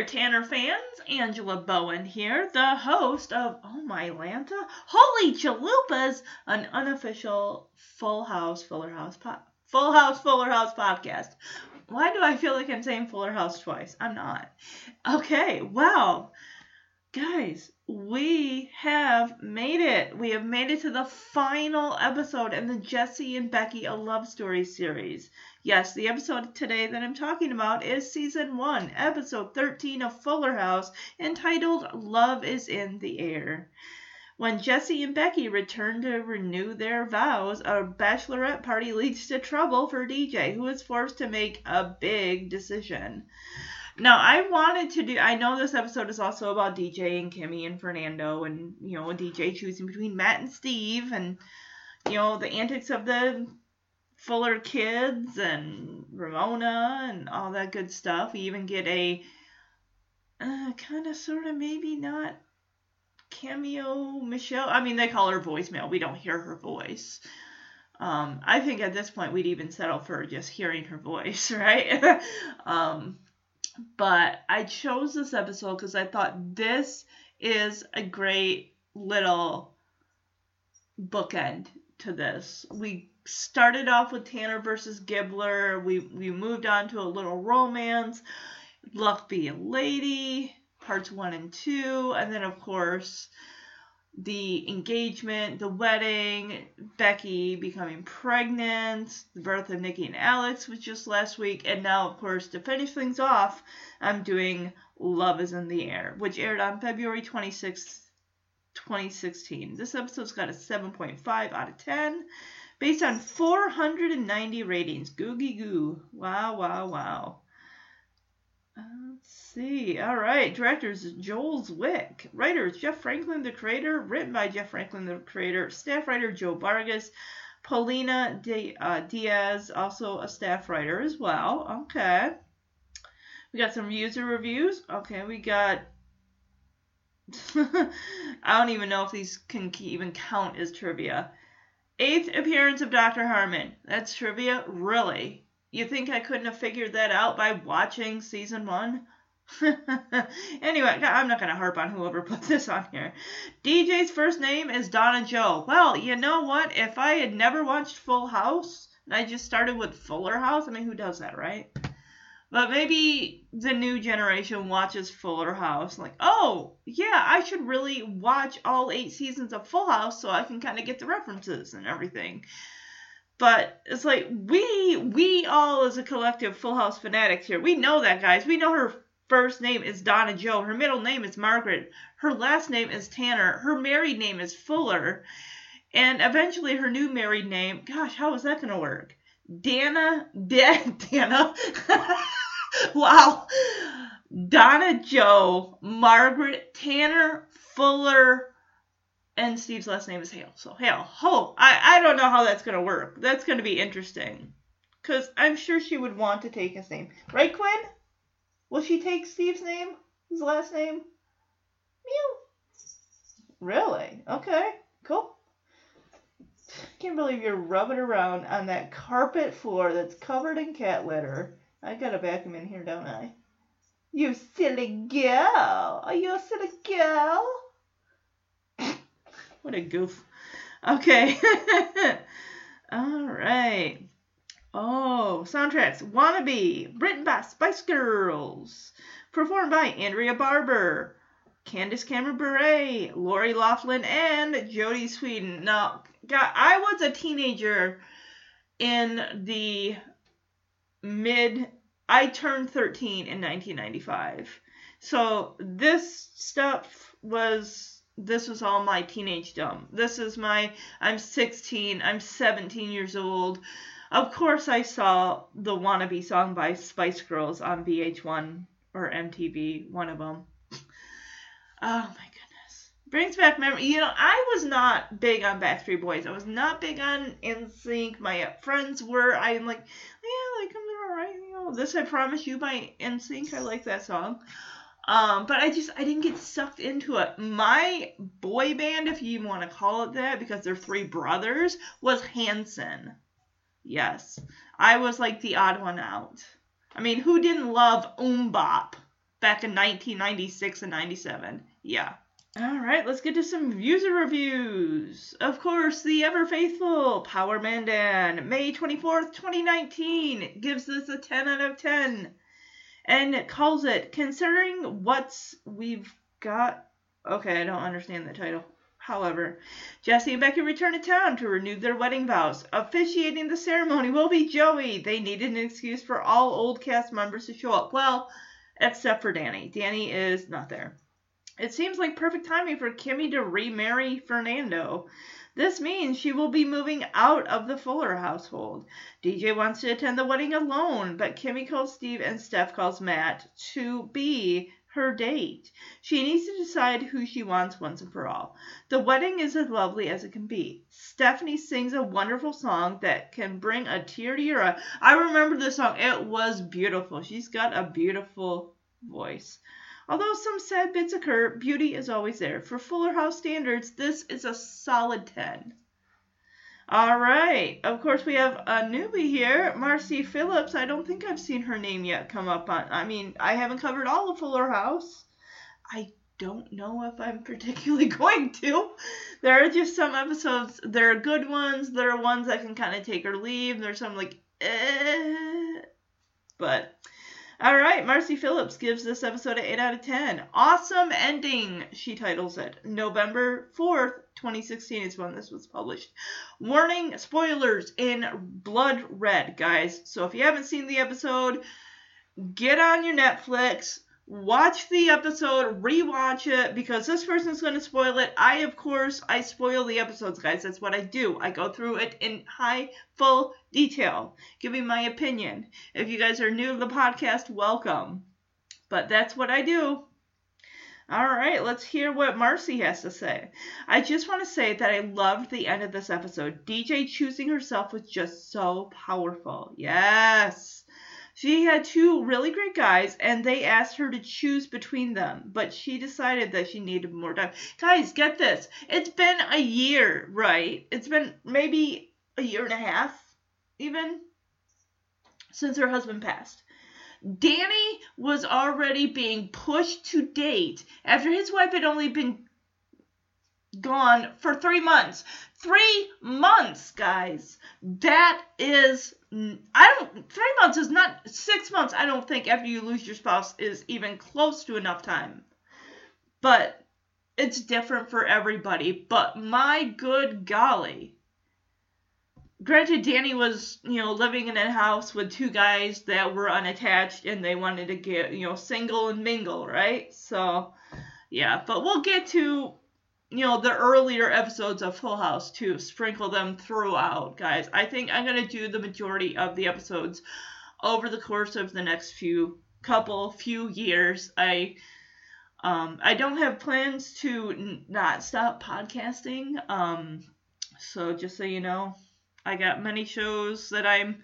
There, Tanner fans. Angela Bowen here, the host of Oh My Lanta, Holy Chalupas, an unofficial Full House, Fuller House, po- Full House, Fuller House podcast. Why do I feel like I'm saying Fuller House twice? I'm not. Okay, wow. Guys, we have made it. We have made it to the final episode in the Jesse and Becky A Love Story series. Yes, the episode today that I'm talking about is season 1, episode 13 of Fuller House, entitled Love is in the Air. When Jesse and Becky return to renew their vows, a bachelorette party leads to trouble for DJ, who is forced to make a big decision. Now, I wanted to do, I know this episode is also about DJ and Kimmy and Fernando, and, you know, DJ choosing between Matt and Steve, and, you know, the antics of the Fuller kids and Ramona and all that good stuff. We even get a uh, kind of, sort of, maybe not cameo Michelle. I mean, they call her voicemail. We don't hear her voice. Um, I think at this point we'd even settle for just hearing her voice, right? um, but I chose this episode because I thought this is a great little bookend to this. We started off with Tanner versus Gibbler. We we moved on to a little romance. Luck be a lady, parts one and two, and then of course the engagement, the wedding, Becky becoming pregnant, the birth of Nikki and Alex was just last week, and now of course to finish things off, I'm doing Love is in the Air, which aired on February 26th, 2016. This episode's got a 7.5 out of 10 based on 490 ratings. Googie goo. Wow, wow, wow. Let's see. All right. Directors Joel Zwick. Writers Jeff Franklin, the creator. Written by Jeff Franklin, the creator. Staff writer Joe Vargas. Paulina De, uh, Diaz, also a staff writer as well. Okay. We got some user reviews. Okay, we got. I don't even know if these can even count as trivia. Eighth appearance of Dr. Harmon. That's trivia? Really? You think I couldn't have figured that out by watching season one? anyway, I'm not going to harp on whoever put this on here. DJ's first name is Donna Joe. Well, you know what? If I had never watched Full House and I just started with Fuller House, I mean, who does that, right? But maybe the new generation watches Fuller House, like, oh, yeah, I should really watch all eight seasons of Full House so I can kind of get the references and everything. But it's like we we all as a collective Full House fanatics here, we know that guys. We know her first name is Donna Joe. Her middle name is Margaret. Her last name is Tanner. Her married name is Fuller. And eventually her new married name, gosh, how is that gonna work? Dana Da- Dana Wow. Donna Joe, Margaret, Tanner, Fuller, and Steve's last name is Hale. So Hale. Oh, I, I don't know how that's gonna work. That's gonna be interesting. Cause I'm sure she would want to take his name. Right, Quinn? Will she take Steve's name? His last name? Mew. Really? Okay. Cool. Can't believe you're rubbing around on that carpet floor that's covered in cat litter. I gotta vacuum in here, don't I? You silly girl. Are you a silly girl? What a goof. Okay. All right. Oh, soundtracks. Wannabe. Written by Spice Girls. Performed by Andrea Barber, Candace Cameron Bure, Lori Loughlin, and Jodie Sweetin. Now, God, I was a teenager in the mid I turned 13 in 1995. So this stuff was this was all my teenage dumb. This is my I'm 16, I'm 17 years old. Of course I saw the Wannabe song by Spice Girls on VH1 or MTV, one of them. Oh my goodness. Brings back memory. You know, I was not big on Backstreet Boys. I was not big on NSYNC. My friends were. I'm like, yeah, like I'm alright. You know, this I promise you by NSYNC. I like that song. Um, but I just I didn't get sucked into it. My boy band, if you want to call it that, because they're three brothers, was Hanson. Yes, I was like the odd one out. I mean, who didn't love MMMBop back in 1996 and 97? Yeah. All right, let's get to some user reviews. Of course, the ever faithful Power Mandan, May 24th, 2019, gives this a 10 out of 10 and calls it considering what's we've got. Okay, I don't understand the title. However, Jesse and Becky return to town to renew their wedding vows. Officiating the ceremony will be Joey. They needed an excuse for all old cast members to show up. Well, except for Danny. Danny is not there. It seems like perfect timing for Kimmy to remarry Fernando. This means she will be moving out of the Fuller household. DJ wants to attend the wedding alone, but Kimmy calls Steve and Steph calls Matt to be her date. She needs to decide who she wants once and for all. The wedding is as lovely as it can be. Stephanie sings a wonderful song that can bring a tear to your eye. I remember the song. It was beautiful. She's got a beautiful voice. Although some sad bits occur, beauty is always there. For Fuller House standards, this is a solid 10. All right. Of course, we have a newbie here, Marcy Phillips. I don't think I've seen her name yet come up on. I mean, I haven't covered all of Fuller House. I don't know if I'm particularly going to. There are just some episodes. There are good ones. There are ones I can kind of take or leave. There's some like, eh. But all right, Marcy Phillips gives this episode an 8 out of 10. Awesome ending, she titles it. November 4th, 2016 is when this was published. Warning spoilers in blood red, guys. So if you haven't seen the episode, get on your Netflix, watch the episode, rewatch it because this person's going to spoil it. I, of course, I spoil the episodes, guys. That's what I do. I go through it in high, full detail, giving my opinion. If you guys are new to the podcast, welcome. But that's what I do. All right, let's hear what Marcy has to say. I just want to say that I loved the end of this episode. DJ choosing herself was just so powerful. Yes. She had two really great guys, and they asked her to choose between them, but she decided that she needed more time. Guys, get this. It's been a year, right? It's been maybe a year and a half, even, since her husband passed. Danny was already being pushed to date after his wife had only been gone for three months. Three months, guys. That is, I don't, three months is not, six months, I don't think, after you lose your spouse is even close to enough time. But it's different for everybody. But my good golly. Granted, Danny was, you know, living in a house with two guys that were unattached and they wanted to get, you know, single and mingle, right? So, yeah, but we'll get to you know the earlier episodes of Full House to sprinkle them throughout, guys. I think I'm gonna do the majority of the episodes over the course of the next few couple few years. I um I don't have plans to n- not stop podcasting. Um so just so you know, I got many shows that I'm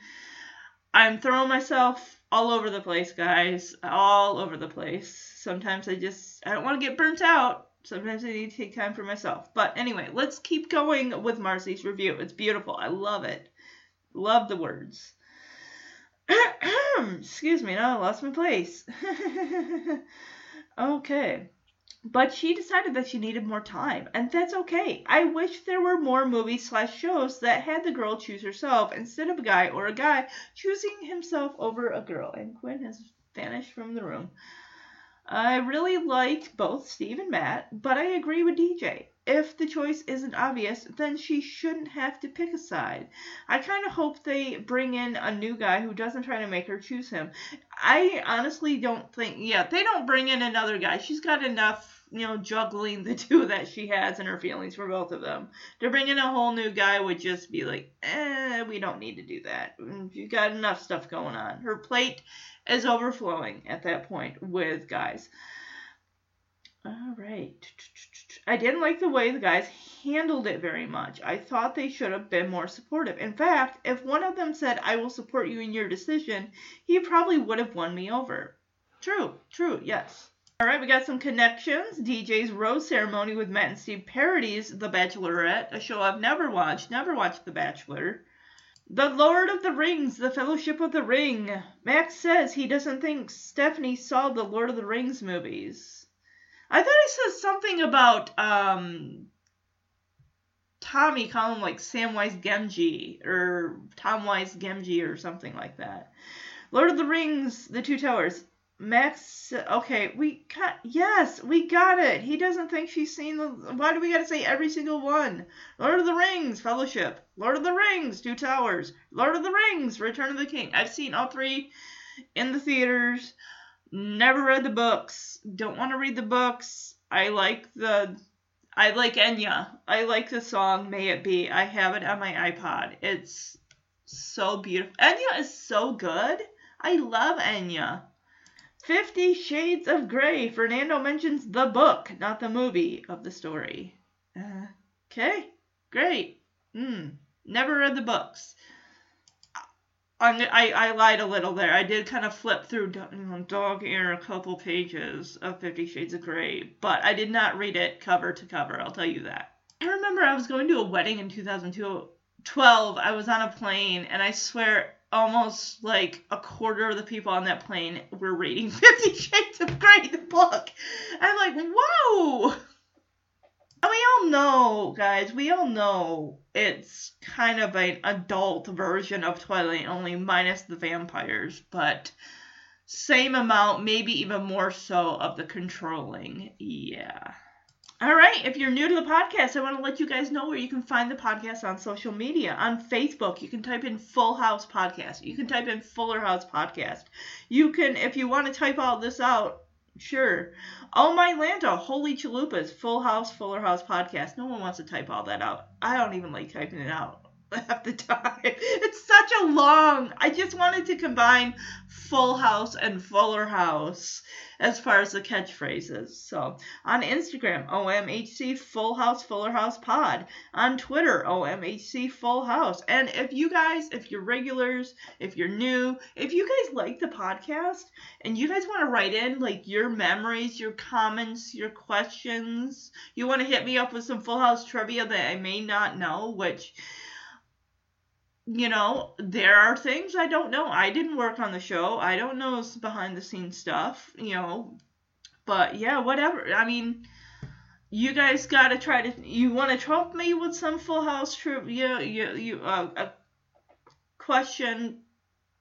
I'm throwing myself all over the place, guys. All over the place. Sometimes I just I don't want to get burnt out Sometimes I need to take time for myself. But anyway, let's keep going with Marcy's review. It's beautiful. I love it. Love the words. Excuse me, now I lost my place. okay. But she decided that she needed more time, and that's okay. I wish there were more movies slash shows that had the girl choose herself instead of a guy or a guy choosing himself over a girl. And Quinn has vanished from the room. I really liked both Steve and Matt, but I agree with DJ. If the choice isn't obvious, then she shouldn't have to pick a side. I kind of hope they bring in a new guy who doesn't try to make her choose him. I honestly don't think, yeah, they don't bring in another guy. She's got enough you know, juggling the two that she has and her feelings for both of them. To bring in a whole new guy would just be like, eh, we don't need to do that. You've got enough stuff going on. Her plate is overflowing at that point with guys. All right. I didn't like the way the guys handled it very much. I thought they should have been more supportive. In fact, if one of them said, I will support you in your decision, he probably would have won me over. True, true, yes. All right, we got some connections. DJ's Rose Ceremony with Matt and Steve parodies The Bachelorette, a show I've never watched. Never watched The Bachelor. The Lord of the Rings, The Fellowship of the Ring. Max says he doesn't think Stephanie saw the Lord of the Rings movies. I thought he said something about um, Tommy calling him like Samwise Gamgee or Tomwise Gamgee or something like that. Lord of the Rings, The Two Towers. Max, okay, we got yes, we got it. He doesn't think she's seen the. Why do we got to say every single one? Lord of the Rings, Fellowship. Lord of the Rings, Two Towers. Lord of the Rings, Return of the King. I've seen all three in the theaters. Never read the books. Don't want to read the books. I like the. I like Enya. I like the song May It Be. I have it on my iPod. It's so beautiful. Enya is so good. I love Enya. Fifty Shades of Grey. Fernando mentions the book, not the movie of the story. Uh, okay, great. Hmm. Never read the books. I, I lied a little there. I did kind of flip through dog ear a couple pages of Fifty Shades of Grey, but I did not read it cover to cover. I'll tell you that. I remember I was going to a wedding in 2012. I was on a plane, and I swear almost like a quarter of the people on that plane were reading Fifty Shades of Grey, the book. I'm like, whoa! And we all know, guys, we all know it's kind of an adult version of Twilight, only minus the vampires, but same amount, maybe even more so, of the controlling. Yeah. All right, if you're new to the podcast, I want to let you guys know where you can find the podcast on social media. On Facebook, you can type in Full House Podcast. You can type in Fuller House Podcast. You can, if you want to type all this out, sure. Oh my Lanta, Holy Chalupas, Full House, Fuller House Podcast. No one wants to type all that out. I don't even like typing it out half the time. It's such a long. I just wanted to combine Full House and Fuller House as far as the catchphrases. So on Instagram, OMHC Full House Fuller House Pod. On Twitter, OMHC Full House. And if you guys, if you're regulars, if you're new, if you guys like the podcast and you guys want to write in like your memories, your comments, your questions, you want to hit me up with some Full House trivia that I may not know, which you know, there are things I don't know. I didn't work on the show. I don't know behind the scenes stuff, you know. But yeah, whatever. I mean, you guys got to try to you want to trump me with some full house trivia, you you uh, a question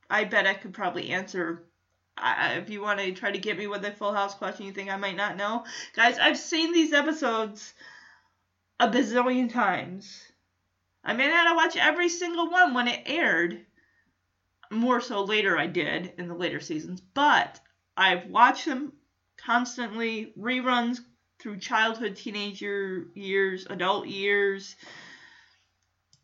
I bet I could probably answer if you want to try to get me with a full house question you think I might not know. Guys, I've seen these episodes a bazillion times. I may not have watched every single one when it aired. More so later, I did in the later seasons, but I've watched them constantly, reruns through childhood, teenager years, adult years.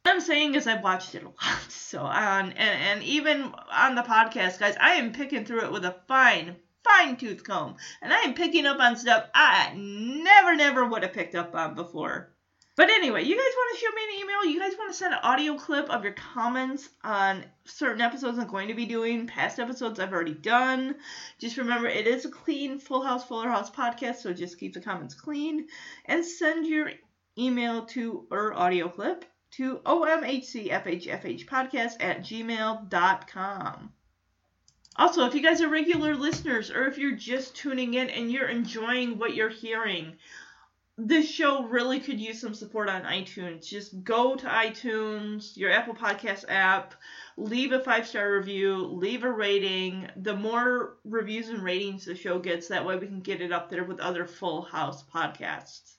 What I'm saying is I've watched it a lot. So on and, and even on the podcast, guys, I am picking through it with a fine, fine tooth comb. And I am picking up on stuff I never, never would have picked up on before. But anyway, you guys want to shoot me an email? You guys want to send an audio clip of your comments on certain episodes I'm going to be doing, past episodes I've already done. Just remember, it is a clean Full House, Fuller House podcast, so just keep the comments clean. And send your email to or audio clip to omhcfhfhpodcast at gmail.com. Also, if you guys are regular listeners or if you're just tuning in and you're enjoying what you're hearing, this show really could use some support on iTunes. Just go to iTunes, your Apple Podcast app, leave a five star review, leave a rating. The more reviews and ratings the show gets, that way we can get it up there with other Full House podcasts.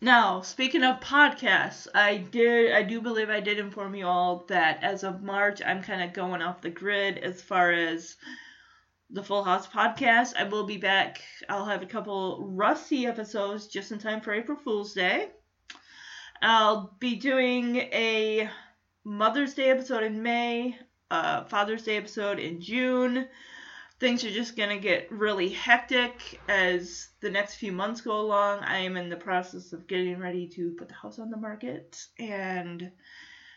Now, speaking of podcasts, I did I do believe I did inform you all that as of March I'm kind of going off the grid as far as the Full House podcast. I will be back. I'll have a couple rusty episodes just in time for April Fool's Day. I'll be doing a Mother's Day episode in May, a Father's Day episode in June. Things are just going to get really hectic as the next few months go along. I am in the process of getting ready to put the house on the market and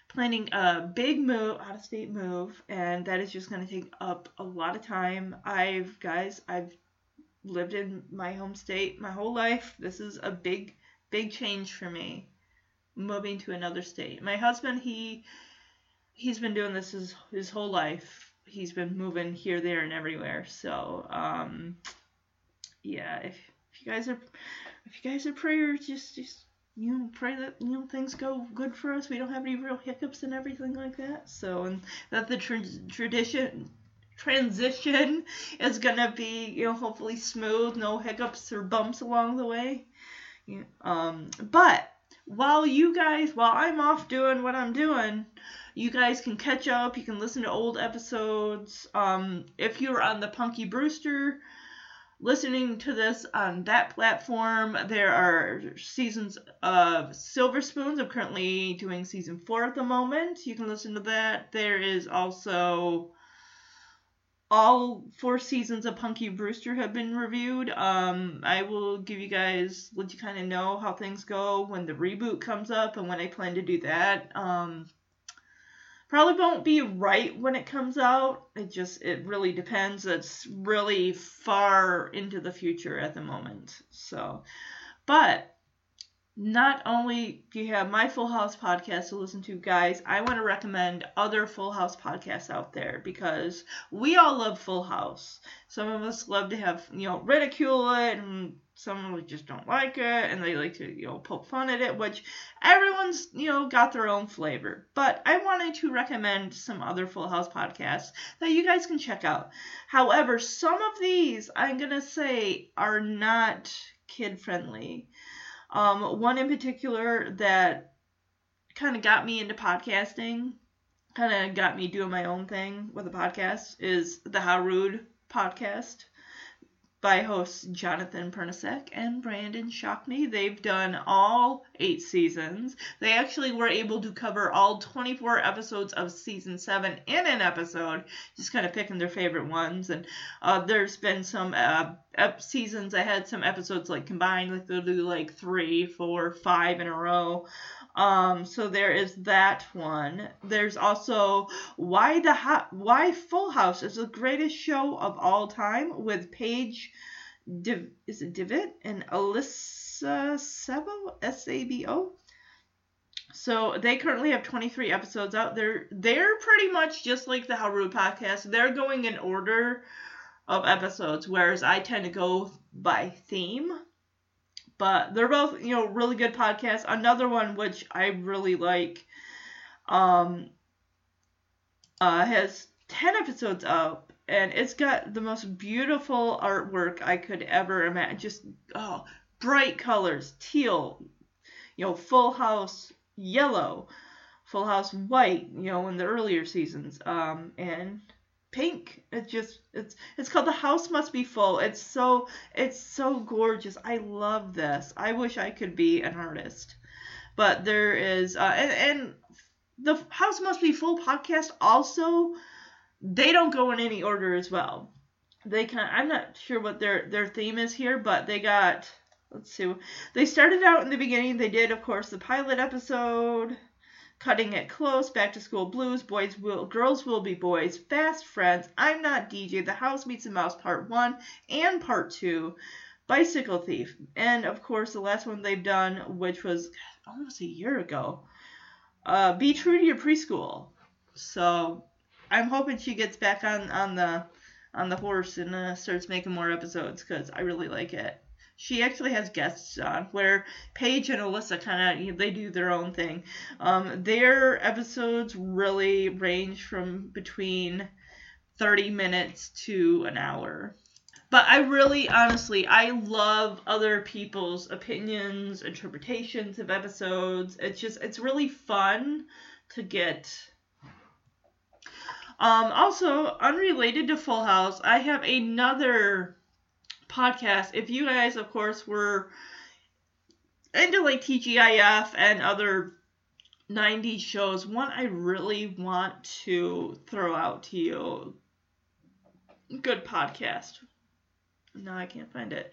planning a big move, out of state move, and that is just going to take up a lot of time. I've, guys, I've lived in my home state my whole life. This is a big, big change for me, moving to another state. My husband, he, he's been doing this his, his whole life. He's been moving here, there, and everywhere. So, um, yeah, if, if you guys are, if you guys are prayers, just, just you know, pray that you know things go good for us. We don't have any real hiccups and everything like that. So, and that the tra- tradition transition is gonna be you know hopefully smooth, no hiccups or bumps along the way. Um, but while you guys, while I'm off doing what I'm doing, you guys can catch up. You can listen to old episodes. Um, if you're on the Punky Brewster listening to this on that platform. There are seasons of Silver Spoons. I'm currently doing season four at the moment. You can listen to that. There is also all four seasons of Punky Brewster have been reviewed. Um, I will give you guys let you kind of know how things go when the reboot comes up and when I plan to do that. Um, probably won't be right when it comes out. It just it really depends. It's really far into the future at the moment. So, but not only do you have my Full House podcast to listen to, guys, I want to recommend other Full House podcasts out there because we all love Full House. Some of us love to have, you know, ridicule it and some of just don't like it and they like to you know poke fun at it which everyone's you know got their own flavor. But i wanted to recommend some other full house podcasts that you guys can check out. However some of these i'm gonna say are not kid friendly um, one in particular that kind of got me into podcasting kind of got me doing my own thing with a podcast is the how rude podcast by hosts Jonathan Pernasek and Brandon Shockney. They've done all eight seasons. They actually were able to cover all 24 episodes of season seven in an episode, just kind of picking their favorite ones. And uh, there's been some uh, ep- seasons I had some episodes like combined, like they'll do like three, four, five in a row. Um, so there is that one. There's also why the why Full House is the greatest show of all time with Paige Div- is it Devitt and Alyssa Sabo S A B O. So they currently have 23 episodes out. They're they're pretty much just like the How Rude podcast. They're going in order of episodes, whereas I tend to go by theme but they're both you know really good podcasts. Another one which i really like um uh has 10 episodes up and it's got the most beautiful artwork i could ever imagine. Just oh bright colors teal you know full house yellow full house white you know in the earlier seasons. Um and pink. It just it's it's called The House Must Be Full. It's so it's so gorgeous. I love this. I wish I could be an artist. But there is uh and, and the House Must Be Full podcast also they don't go in any order as well. They kind I'm not sure what their their theme is here, but they got let's see. They started out in the beginning. They did of course the pilot episode Cutting It Close, Back to School Blues, Boys Will Girls Will Be Boys, Fast Friends, I'm Not DJ, The House Meets a Mouse Part 1 and Part 2, Bicycle Thief, and of course the last one they've done, which was almost a year ago, uh, Be True to Your Preschool. So I'm hoping she gets back on, on the on the horse and uh, starts making more episodes because I really like it she actually has guests on where Paige and Alyssa kind of you know, they do their own thing. Um, their episodes really range from between 30 minutes to an hour. But I really, honestly, I love other people's opinions, interpretations of episodes. It's just, it's really fun to get Um, also, unrelated to Full House, I have another podcast. If you guys, of course, were into like TGIF and other 90s shows, one I really want to throw out to you. Good podcast. No, I can't find it.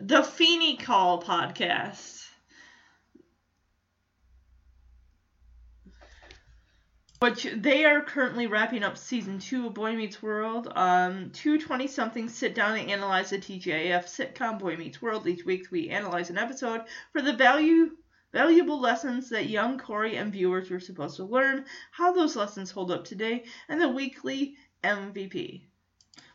The Feeney Call podcast. Which they are currently wrapping up season two of Boy Meets World. Um, two 20 somethings sit down and analyze the TGIF sitcom Boy Meets World. Each week we analyze an episode for the value valuable lessons that young Cory and viewers were supposed to learn, how those lessons hold up today, and the weekly MVP.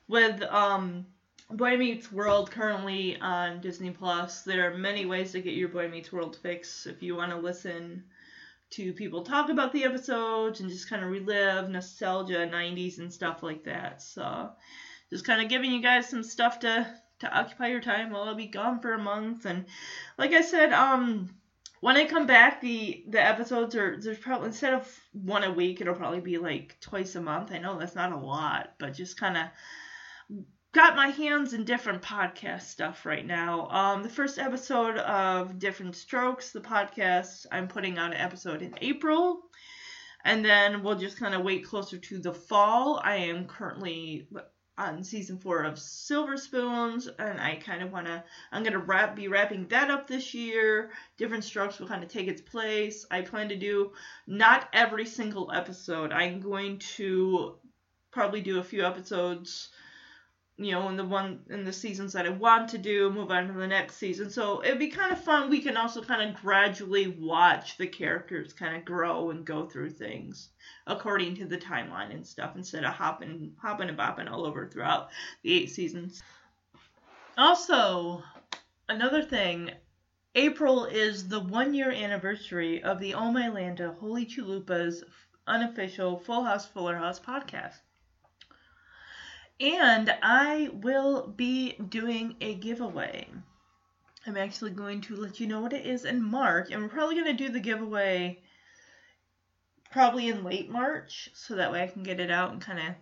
With um, Boy Meets World currently on Disney Plus, there are many ways to get your Boy Meets World fix if you want to listen to people talk about the episodes and just kind of relive nostalgia 90s and stuff like that. So just kind of giving you guys some stuff to to occupy your time while i'll be gone for a month. And like i said um when i come back the the episodes are there's probably instead of one a week it'll probably be like twice a month. I know that's not a lot but just kind of got my hands in different podcast stuff right now. Um, the first episode of Diff'rent Strokes, the podcast, I'm putting out an episode in April. And then we'll just kind of wait closer to the fall. I am currently on season four of Silver Spoons, and I kind of want to. I'm gonna wrap, be wrapping that up this year. Diff'rent Strokes will kind of take its place. I plan to do not every single episode. I'm going to probably do a few episodes you know, in the one in the seasons that I want to do, move on to the next season. So it'd be kind of fun. We can also kind of gradually watch the characters kind of grow and go through things according to the timeline and stuff instead of hopping hopping and bopping all over throughout the eight seasons. Also, another thing, April is the one year anniversary of the Oh My Lanta Holy Chalupa's unofficial Full House Fuller House podcast. And I will be doing a giveaway. I'm actually going to let you know what it is in March, and we're probably going to do the giveaway probably in late March, so that way I can get it out and kind of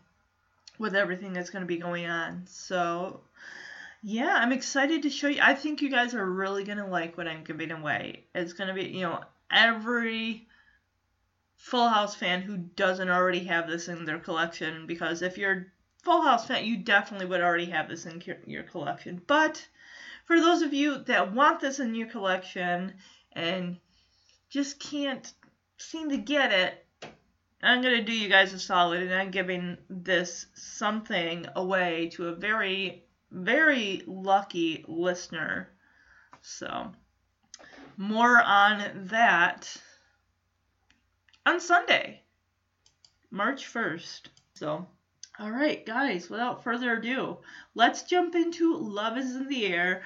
with everything that's going to be going on. So, yeah, I'm excited to show you. I think you guys are really going to like what I'm giving away. It's going to be, you know, every Full House fan who doesn't already have this in their collection, because if you're Full House fan, you definitely would already have this in your collection. But for those of you that want this in your collection and just can't seem to get it, I'm going to do you guys a solid and I'm giving this something away to a very, very lucky listener. So, more on that on Sunday, March 1st. So, all right, guys, without further ado, let's jump into Love is in the Air.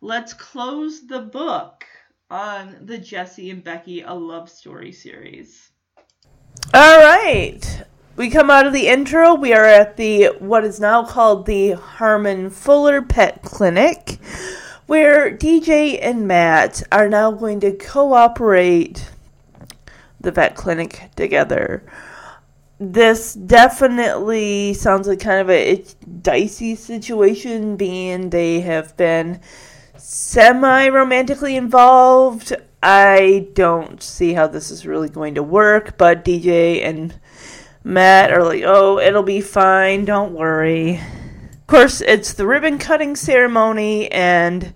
Let's close the book on the Jesse and Becky A Love Story series. All right. We come out of the intro. We are at the what is now called the Harmon Fuller Pet Clinic, where DJ and Matt are now going to cooperate the vet clinic together this definitely sounds like kind of a dicey situation, being they have been semi romantically involved. I don't see how this is really going to work, but DJ and Matt are like, oh, it'll be fine, don't worry. Of course, it's the ribbon cutting ceremony, and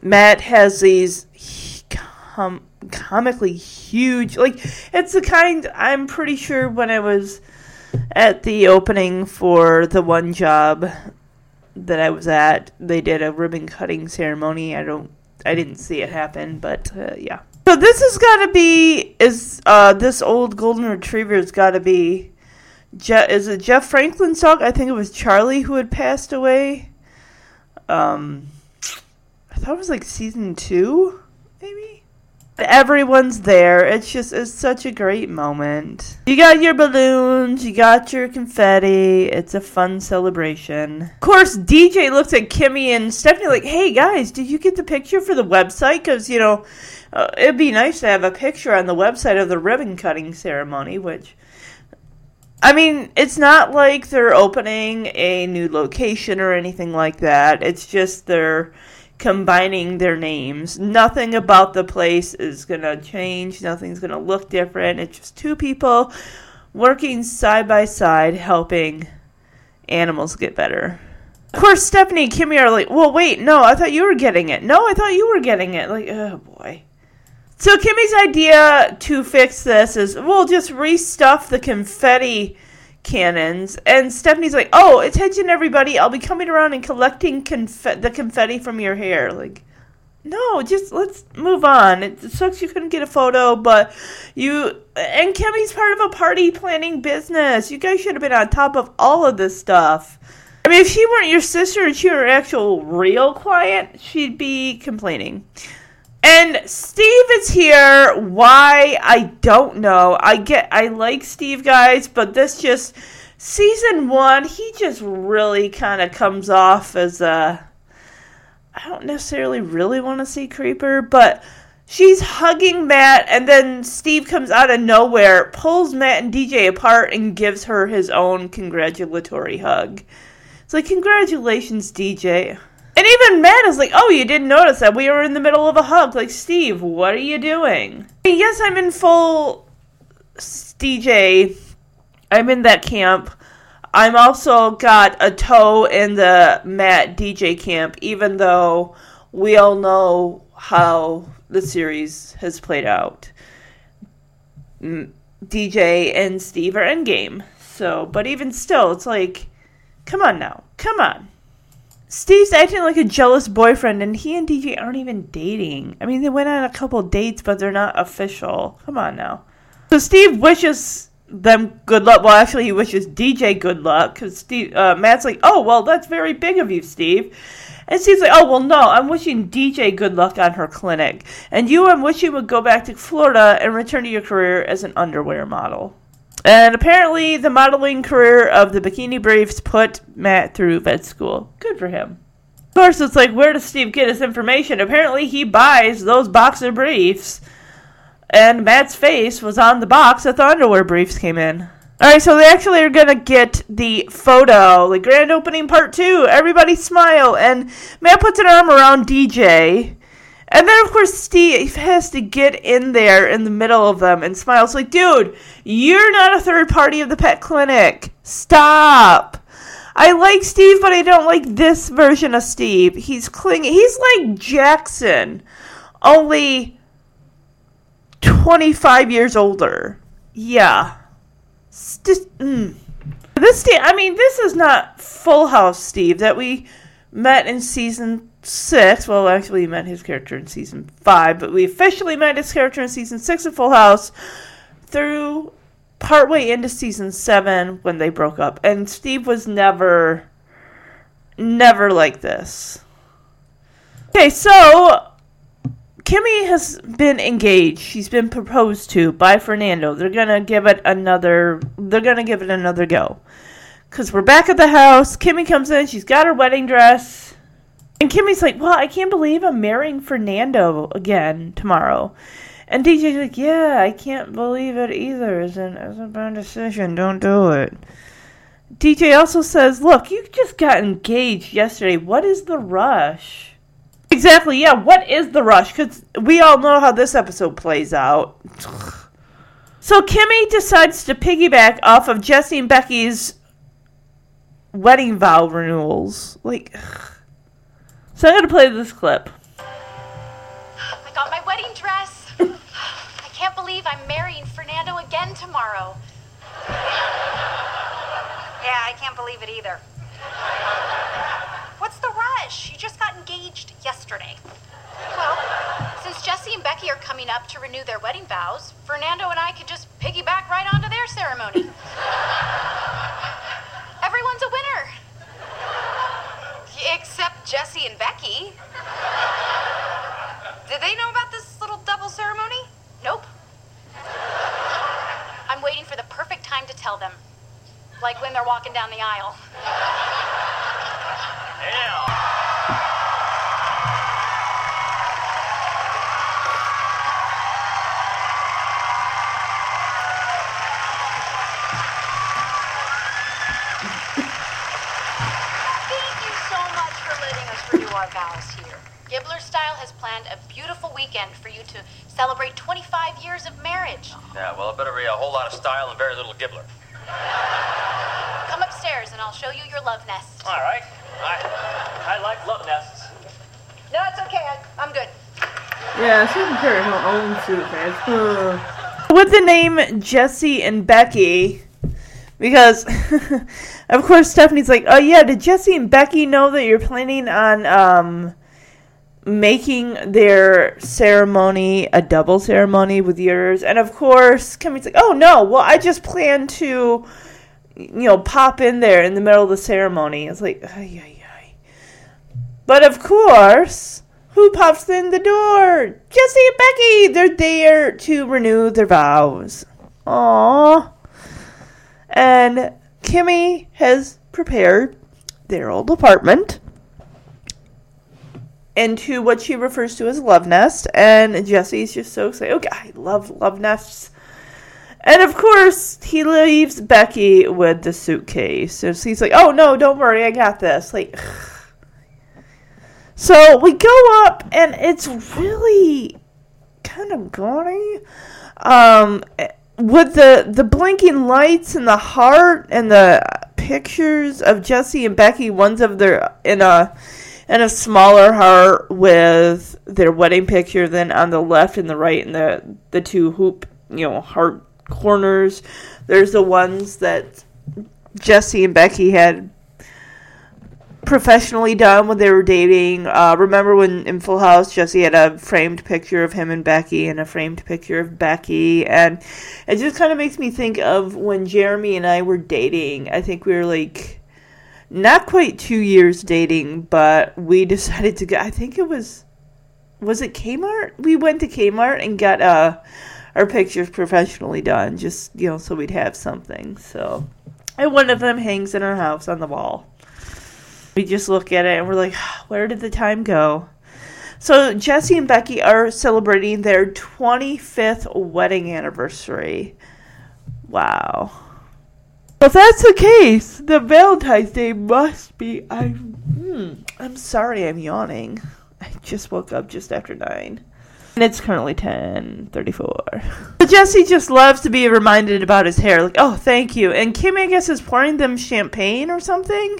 Matt has these com- comically huge. Like it's the kind I'm pretty sure when I was at the opening for the one job that I was at, they did a ribbon cutting ceremony. I don't I didn't see it happen, but uh, yeah. So this has got to be is uh, this old golden retriever's got to be Je- is it Jeff Franklin's dog? I think it was Charlie who had passed away. Um I thought it was like season 2, maybe everyone's there. It's just it's such a great moment. You got your balloons, you got your confetti. It's a fun celebration. Of course, DJ looks at Kimmy and Stephanie like, "Hey guys, did you get the picture for the website? Because you know, uh, it'd be nice to have a picture on the website of the ribbon cutting ceremony." Which I mean, it's not like they're opening a new location or anything like that. It's just they're combining their names. Nothing about the place is going to change. Nothing's going to look different. It's just two people working side by side helping animals get better. Of course, Stephanie Kimmy are like, well, wait, no, I thought you were getting it. No, I thought you were getting it. Like, oh boy. So Kimmy's idea to fix this is we'll just restuff the confetti cannons, and Stephanie's like, "Oh, attention, everybody! I'll be coming around and collecting conf- the confetti from your hair." Like, no, just let's move on. It sucks you couldn't get a photo, but you and Kimmy's part of a party planning business. You guys should have been on top of all of this stuff. I mean, if she weren't your sister and she were an actual real client, she'd be complaining. And Steve is here. Why? I don't know. I get I like Steve guys, but this just season 1, he just really kind of comes off as a I don't necessarily really want to see Creeper, but she's hugging Matt and then Steve comes out of nowhere, pulls Matt and DJ apart and gives her his own congratulatory hug. It's like congratulations, DJ. And even Matt is like, oh, you didn't notice that we were in the middle of a hug. Like, Steve, what are you doing? Yes, I'm in full DJ. I'm in that camp. I'm also got a toe in the Matt DJ camp, even though we all know how the series has played out. DJ and Steve are endgame. So, but even still, it's like, come on now. Come on. Steve's acting like a jealous boyfriend, and he and DJ aren't even dating. I mean, they went on a couple dates, but they're not official. Come on now. So Steve wishes them good luck. Well, actually, he wishes DJ good luck because Steve uh, Matt's like, "Oh, well, that's very big of you, Steve." And Steve's like, "Oh, well, no, I'm wishing DJ good luck on her clinic, and you, I'm wishing would go back to Florida and return to your career as an underwear model." And apparently, the modeling career of the Bikini Briefs put Matt through vet school. Good for him. Of course, it's like, where does Steve get his information? Apparently, he buys those boxer briefs. And Matt's face was on the box that the underwear briefs came in. Alright, so they actually are gonna get the photo, the grand opening part two. Everybody smile, and Matt puts an arm around DJ. And then, of course, Steve has to get in there in the middle of them and smiles like, dude, you're not a third party of the pet clinic. Stop. I like Steve, but I don't like this version of Steve. He's clinging. He's like Jackson, only 25 years older. Yeah. St- mm. This Steve, I mean, this is not Full House Steve that we met in season six. Well, actually, we met his character in season five, but we officially met his character in season six of Full House through partway into season seven when they broke up. And Steve was never, never like this. Okay, so Kimmy has been engaged. She's been proposed to by Fernando. They're gonna give it another. They're gonna give it another go. Cause we're back at the house. Kimmy comes in. She's got her wedding dress. And Kimmy's like, well, I can't believe I'm marrying Fernando again tomorrow. And DJ's like, yeah, I can't believe it either. It's, an, it's a bad decision. Don't do it. DJ also says, look, you just got engaged yesterday. What is the rush? Exactly, yeah, what is the rush? Because we all know how this episode plays out. So Kimmy decides to piggyback off of Jesse and Becky's wedding vow renewals. Like, so I'm gonna play this clip. I got my wedding dress. I can't believe I'm marrying Fernando again tomorrow. Yeah, I can't believe it either. What's the rush? You just got engaged yesterday. Well, since Jesse and Becky are coming up to renew their wedding vows, Fernando and I could just piggyback right onto their ceremony. Everyone's a winner. Except Jesse and Becky. Did they know about this little double ceremony? Nope. I'm waiting for the perfect time to tell them. Like when they're walking down the aisle. Has planned a beautiful weekend for you to celebrate 25 years of marriage. Yeah, well, it better be a whole lot of style and very little gibbler. Come upstairs and I'll show you your love nest. All right. I, I like love nests. No, it's okay. I, I'm good. Yeah, she doesn't carry her own suitcase. Huh. With the name Jesse and Becky, because of course Stephanie's like, oh yeah, did Jesse and Becky know that you're planning on um, making their ceremony a double ceremony with yours? And of course, Kimmy's like, oh no, well I just plan to, you know, pop in there in the middle of the ceremony. It's like, ay ay ay. But of course, who pops in the door? Jesse and Becky. They're there to renew their vows. Aww. And Kimmy has prepared their old apartment into what she refers to as love nest. And Jesse's just so excited. Okay, I love love nests. And of course, he leaves Becky with the suitcase. So he's like, oh no, don't worry, I got this. Like, so we go up, and it's really kind of gaudy. Um, with the the blinking lights and the heart and the pictures of Jesse and Becky, one's of their in a in a smaller heart with their wedding picture. Then on the left and the right, and the the two hoop you know heart corners. There's the ones that Jesse and Becky had professionally done when they were dating. Uh, remember when in Full House, Jesse had a framed picture of him and Becky and a framed picture of Becky, and it just kind of makes me think of when Jeremy and I were dating. I think we were like not quite two years dating, but we decided to go. I think it was was it Kmart? We went to Kmart and got uh our pictures professionally done, just you know, so we'd have something. So, and one of them hangs in our house on the wall. We just look at it and we're like, where did the time go? So Jesse and Becky are celebrating their 25th wedding anniversary. Wow. If that's the case, the Valentine's Day must be. I'm. Hmm, I'm sorry, I'm yawning. I just woke up just after nine. And it's currently 10:34. But Jesse just loves to be reminded about his hair. Like, oh, thank you. And Kim, I guess, is pouring them champagne or something.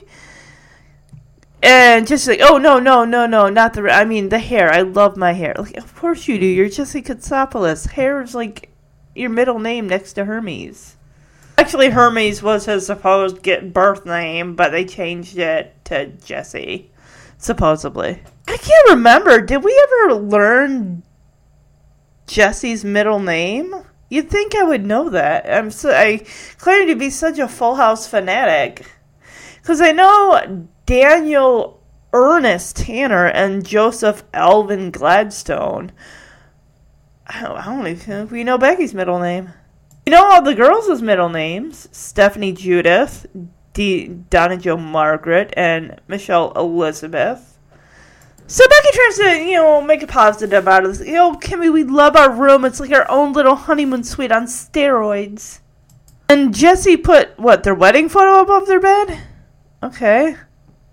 And just like, oh no, no, no, no, not the. I mean, the hair. I love my hair. Like, of course you do. You're Jesse Katsopolis. Hair is like your middle name next to Hermes. Actually, Hermes was his supposed get birth name, but they changed it to Jesse, supposedly. I can't remember. Did we ever learn Jesse's middle name? You'd think I would know that. I'm so I claim to be such a Full House fanatic because I know Daniel Ernest Tanner and Joseph Alvin Gladstone. I don't, I don't even think we know Becky's middle name. We know all the girls' middle names: Stephanie Judith, D- Donna Jo Margaret, and Michelle Elizabeth. So Becky tries to, you know, make a positive out of this. You know, Kimmy, we love our room. It's like our own little honeymoon suite on steroids. And Jesse put what their wedding photo above their bed. Okay.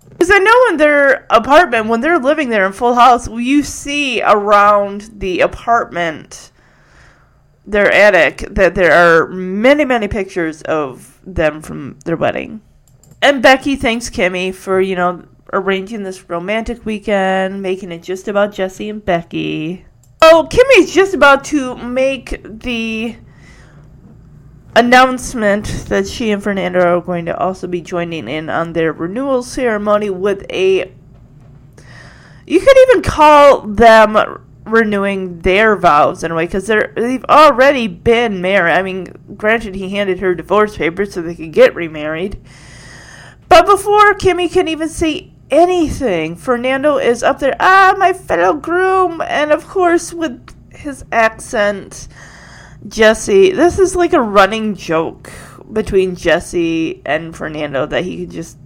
Because I know in their apartment, when they're living there in Full House, you see around the apartment, their attic, that there are many, many pictures of them from their wedding. And Becky thanks Kimmy for, you know, arranging this romantic weekend, making it just about Jesse and Becky. Oh, Kimmy's just about to make the announcement that she and Fernando are going to also be joining in on their renewal ceremony with a. You could even call them renewing their vows in a way because they've already been married. I mean, granted, he handed her divorce papers so they could get remarried. But before Kimmy can even say anything, Fernando is up there. Ah, my fellow groom, and of course with his accent. Jesse, this is like a running joke between Jesse and Fernando that he could just.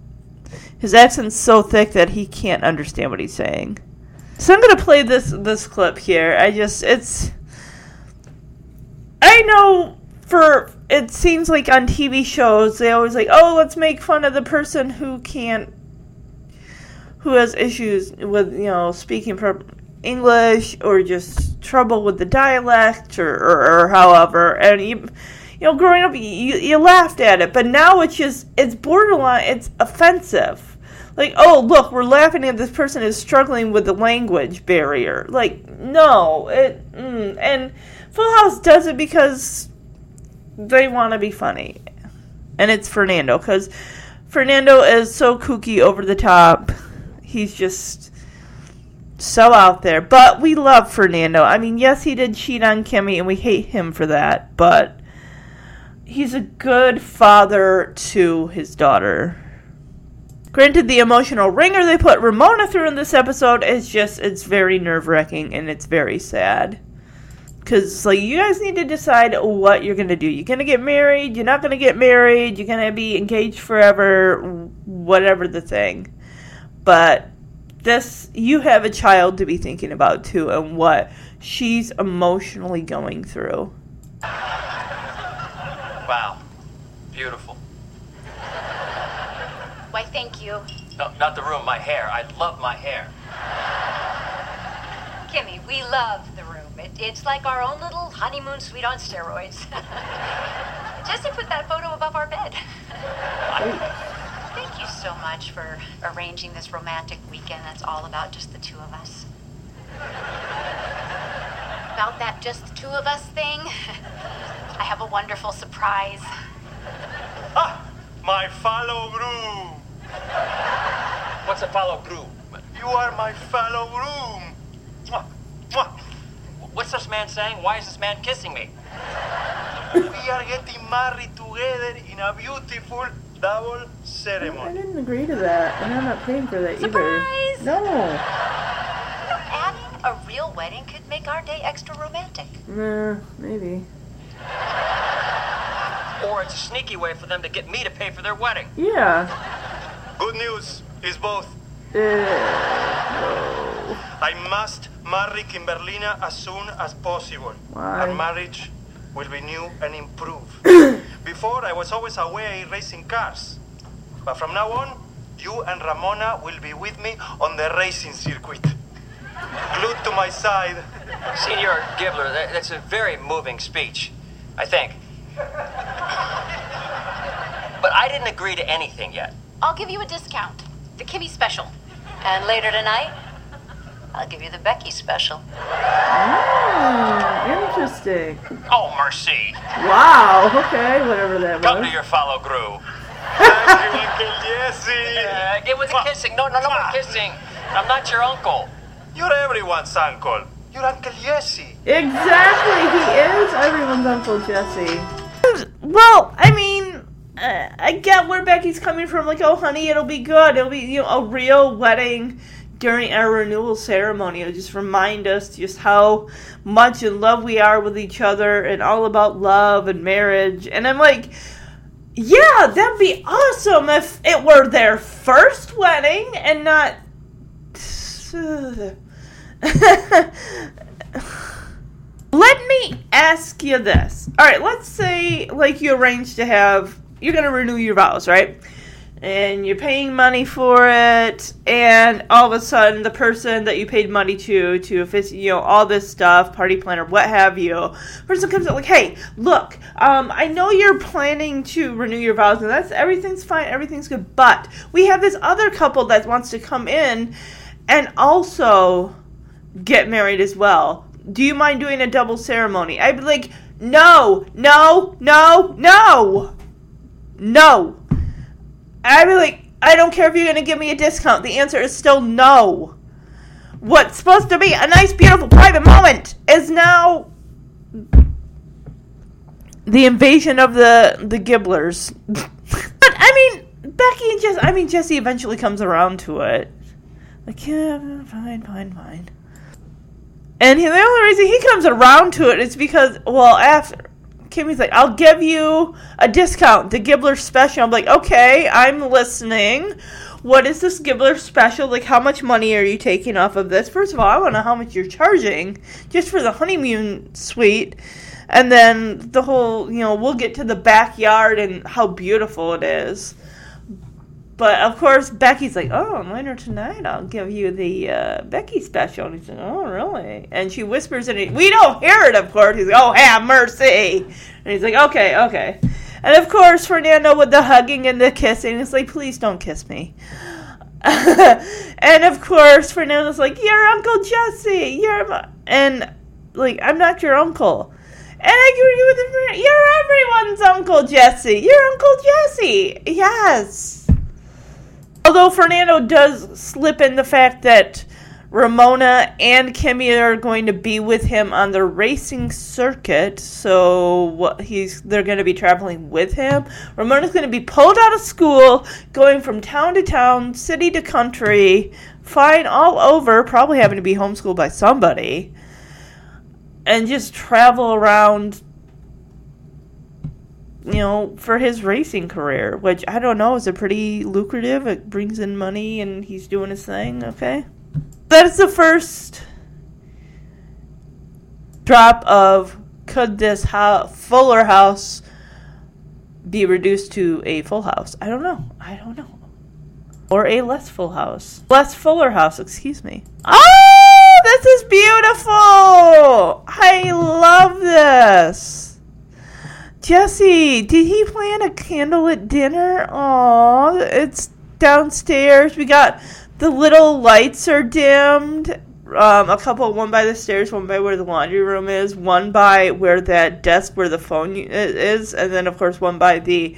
His accent's so thick that he can't understand what he's saying. So I'm gonna play this this clip here. I just it's. I know for it seems like on TV shows they always like oh let's make fun of the person who can't who has issues with you know speaking English or just trouble with the dialect or, or, or however. And you, you know, growing up, you, you laughed at it, but now it's just, it's borderline, it's offensive. Like, oh, look, we're laughing at this person is struggling with the language barrier. Like, no, it, mm, and Full House does it because they want to be funny. And it's Fernando, because Fernando is so kooky over the top. He's just so out there. But we love Fernando. I mean, yes, he did cheat on Kimmy, and we hate him for that. But he's a good father to his daughter. Granted, the emotional wringer they put Ramona through in this episode is just, it's very nerve wracking and it's very sad. Because, like, you guys need to decide what you're going to do. You're going to get married, you're not going to get married, you're going to be engaged forever, whatever the thing. But this, you have a child to be thinking about, too, and what she's emotionally going through. Wow. Beautiful. Why, thank you. No, not the room, my hair. I love my hair. Kimmy, we love the room. It, it's like our own little honeymoon suite on steroids. Jesse put that photo above our bed. Thank you so much for arranging this romantic weekend that's all about just the two of us. About that just the two of us thing, I have a wonderful surprise. Ah, my fellow groom. What's a fellow groom? You are my fellow groom. Mwah, mwah. What's this man saying? Why is this man kissing me? We are getting married together in a beautiful double ceremony. I didn't agree to that, and I'm not paying for that Surprise! either. No. Adding a real wedding could make our day extra romantic. Nah, maybe. Or it's a sneaky way for them to get me to pay for their wedding. Yeah. Good news is both. Uh, no. I must marry Kimberlina as soon as possible. Why? Our marriage will be new and improved. Before, I was always away racing cars. But from now on, you and Ramona will be with me on the racing circuit. Glued to my side. Senor Gibbler, that, that's a very moving speech, I think. But I didn't agree to anything yet. I'll give you a discount. The Kimmy special. And later tonight, I'll give you the Becky special. Hmm, interesting. Oh, mercy. Wow. Okay, whatever that Come to your follow groove. Thank you, Uncle Jesse. Uh, get with the kissing. No, no, no more kissing. I'm not your uncle. You're everyone's uncle. You're Uncle Jesse. Exactly, he is everyone's Uncle Jesse. Well, I mean, I get where Becky's coming from. Like, oh, honey, it'll be good. It'll be you know a real wedding during our renewal ceremony. It'll just remind us just how much in love we are with each other and all about love and marriage. And I'm like. Yeah, that'd be awesome if it were their first wedding and not. Let me ask you this. All right, let's say like you arrange to have you're going to renew your vows, right? And you're paying money for it, and all of a sudden the person that you paid money to to offic- you know all this stuff, party planner, what have you, person comes up like, "Hey, look, um, I know you're planning to renew your vows, and that's everything's fine, everything's good, but we have this other couple that wants to come in and also get married as well. Do you mind doing a double ceremony? I'd be like, no, no, no, no, no. Be like, I don't care if you're going to give me a discount. The answer is still no. What's supposed to be a nice, beautiful, private moment is now the invasion of the the Gibblers. but I mean, Becky and Jesse. I mean, Jesse eventually comes around to it. Like, yeah, fine, fine, fine. And he, the only reason he comes around to it is because, well, after Kimmy's like, I'll give you a discount, the Gibbler special. I'm like, okay, I'm listening. What is this Gibbler special? Like, how much money are you taking off of this? First of all, I want to know how much you're charging just for the honeymoon suite. And then the whole, you know, we'll get to the backyard and how beautiful it is. But of course, Becky's like, "Oh, later tonight, I'll give you the uh, Becky special." And he's like, "Oh, really?" And she whispers in. We don't hear it, of course. He's like, "Oh, have mercy!" And he's like, "Okay, okay." And of course, Fernando with the hugging and the kissing is like, "Please don't kiss me." and of course, Fernando's like, "You're Uncle Jesse. You're my-" and like, I'm not your uncle." And I agree with him. You're everyone's Uncle Jesse. You're Uncle Jesse. Yes. Although Fernando does slip in the fact that Ramona and Kimmy are going to be with him on the racing circuit, so he's they're going to be traveling with him. Ramona's going to be pulled out of school, going from town to town, city to country, flying all over, probably having to be homeschooled by somebody, and just travel around you know, for his racing career, which I don't know is a pretty lucrative. It brings in money and he's doing his thing, okay? That's the first drop of could this ho- Fuller House be reduced to a full house? I don't know. I don't know. Or a less full house. Less Fuller House, excuse me. Oh, this is beautiful! I love this. Jesse, did he plan a candlelit dinner? Aw, it's downstairs. We got the little lights are dimmed. Um, a couple, one by the stairs, one by where the laundry room is, one by where that desk where the phone is, and then of course one by the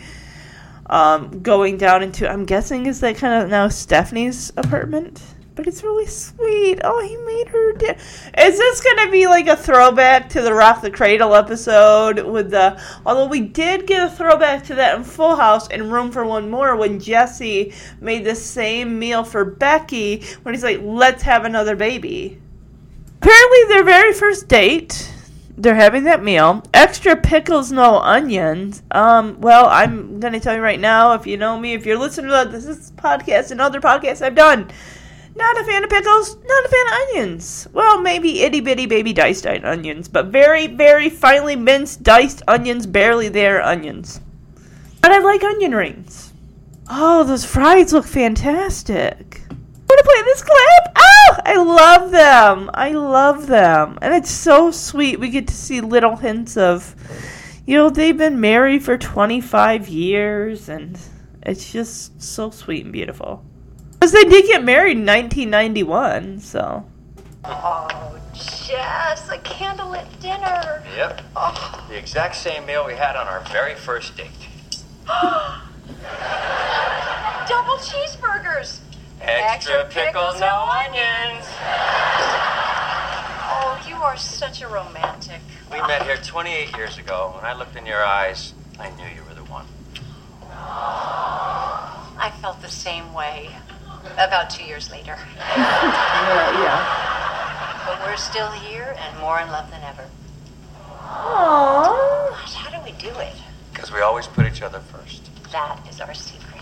um, going down into. I'm guessing is that kind of now Stephanie's apartment, but it's really sweet. Oh, he made her. Di- is this gonna be like a throwback to the Rock the Cradle episode with the? Although we did get a throwback to that in Full House and Room for One More when Jesse made the same meal for Becky when he's like, "Let's have another baby." Apparently, their very first date, they're having that meal. Extra pickles, no onions. Um, well, I'm gonna tell you right now, if you know me, if you're listening to this, this podcast and other podcasts I've done, not a fan of pickles, not a fan of onions. Well, maybe itty bitty baby diced onions, but very, very finely minced diced onions, barely there onions. But I like onion rings. Oh, those fries look fantastic. Want to play this clip? Oh, I love them. I love them. And it's so sweet. We get to see little hints of, you know, they've been married for 25 years, and it's just so sweet and beautiful. Because they did get married in 1991, so. Oh, Jess, a candlelit dinner. Yep. Oh. The exact same meal we had on our very first date. Double cheeseburgers. Extra pickles, no onions. Oh, you are such a romantic. We met here 28 years ago. When I looked in your eyes, I knew you were the one. I felt the same way about two years later. Yeah, yeah. But we're still here and more in love than ever. Aww. Gosh, how do we do it? Because we always put each other first. That is our secret.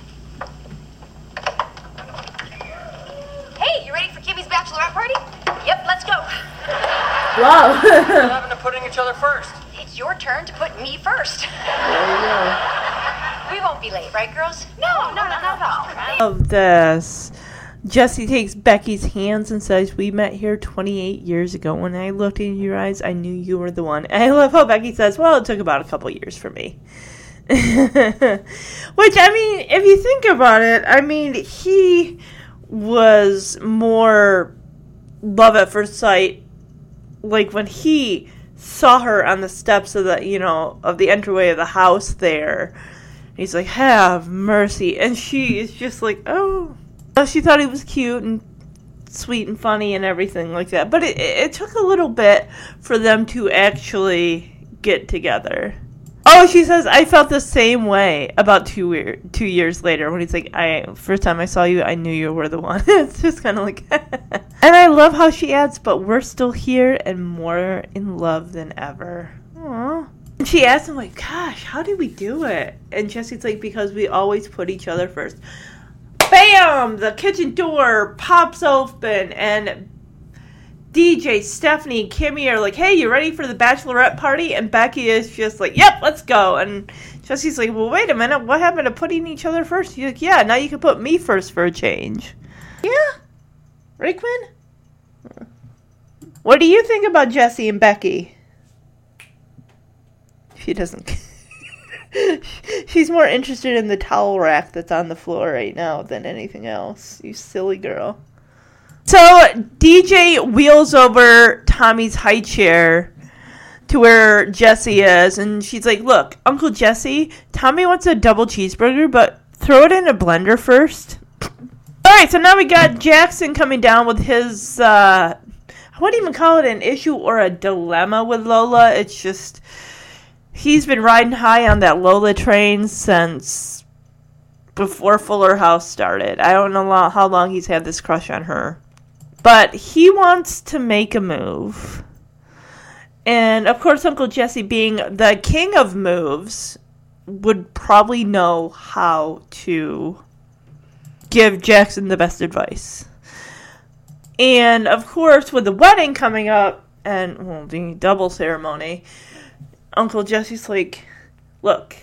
Hey, you ready for Kimmy's bachelorette party? Yep, let's go. Wow. What happened to putting each other first? It's your turn to put me first. We won't be late, right, girls? No, no, no, not at all. of this. Jesse takes Becky's hands and says, We met here 28 years ago. When I looked in your eyes, I knew you were the one. And I love how Becky says, Well, it took about a couple years for me. Which, I mean, if you think about it, I mean, he was more love at first sight. Like when he saw her on the steps of the, you know, of the entryway of the house there. He's like, have mercy. And she is just like, oh. She thought he was cute and sweet and funny and everything like that. But it, it took a little bit for them to actually get together. Oh, she says, I felt the same way about two, year, two years later when he's like, I first time I saw you, I knew you were the one. it's just kind of like. and I love how she adds, but we're still here and more in love than ever. Aww. And she asks him, like, gosh, how did we do it? And Jesse's like, because we always put each other first. Bam! The kitchen door pops open and DJ, Stephanie, and Kimmy are like, "Hey, you ready for the bachelorette party?" And Becky is just like, "Yep, let's go." And Jesse's like, "Well, wait a minute. What happened to putting each other first? She's like, "Yeah, now you can put me first for a change." Yeah, Quinn. What do you think about Jesse and Becky? She doesn't. She's more interested in the towel rack that's on the floor right now than anything else. You silly girl. So DJ wheels over Tommy's high chair to where Jesse is, and she's like, "Look, Uncle Jesse, Tommy wants a double cheeseburger, but throw it in a blender first. All right, so now we got Jackson coming down with his. Uh, I wouldn't even call it an issue or a dilemma with Lola. It's just he's been riding high on that Lola train since before Fuller House started. I don't know how long he's had this crush on her. But he wants to make a move. And of course, Uncle Jesse, being the king of moves, would probably know how to give Jackson the best advice. And of course, with the wedding coming up and well, the double ceremony, Uncle Jesse's like, look,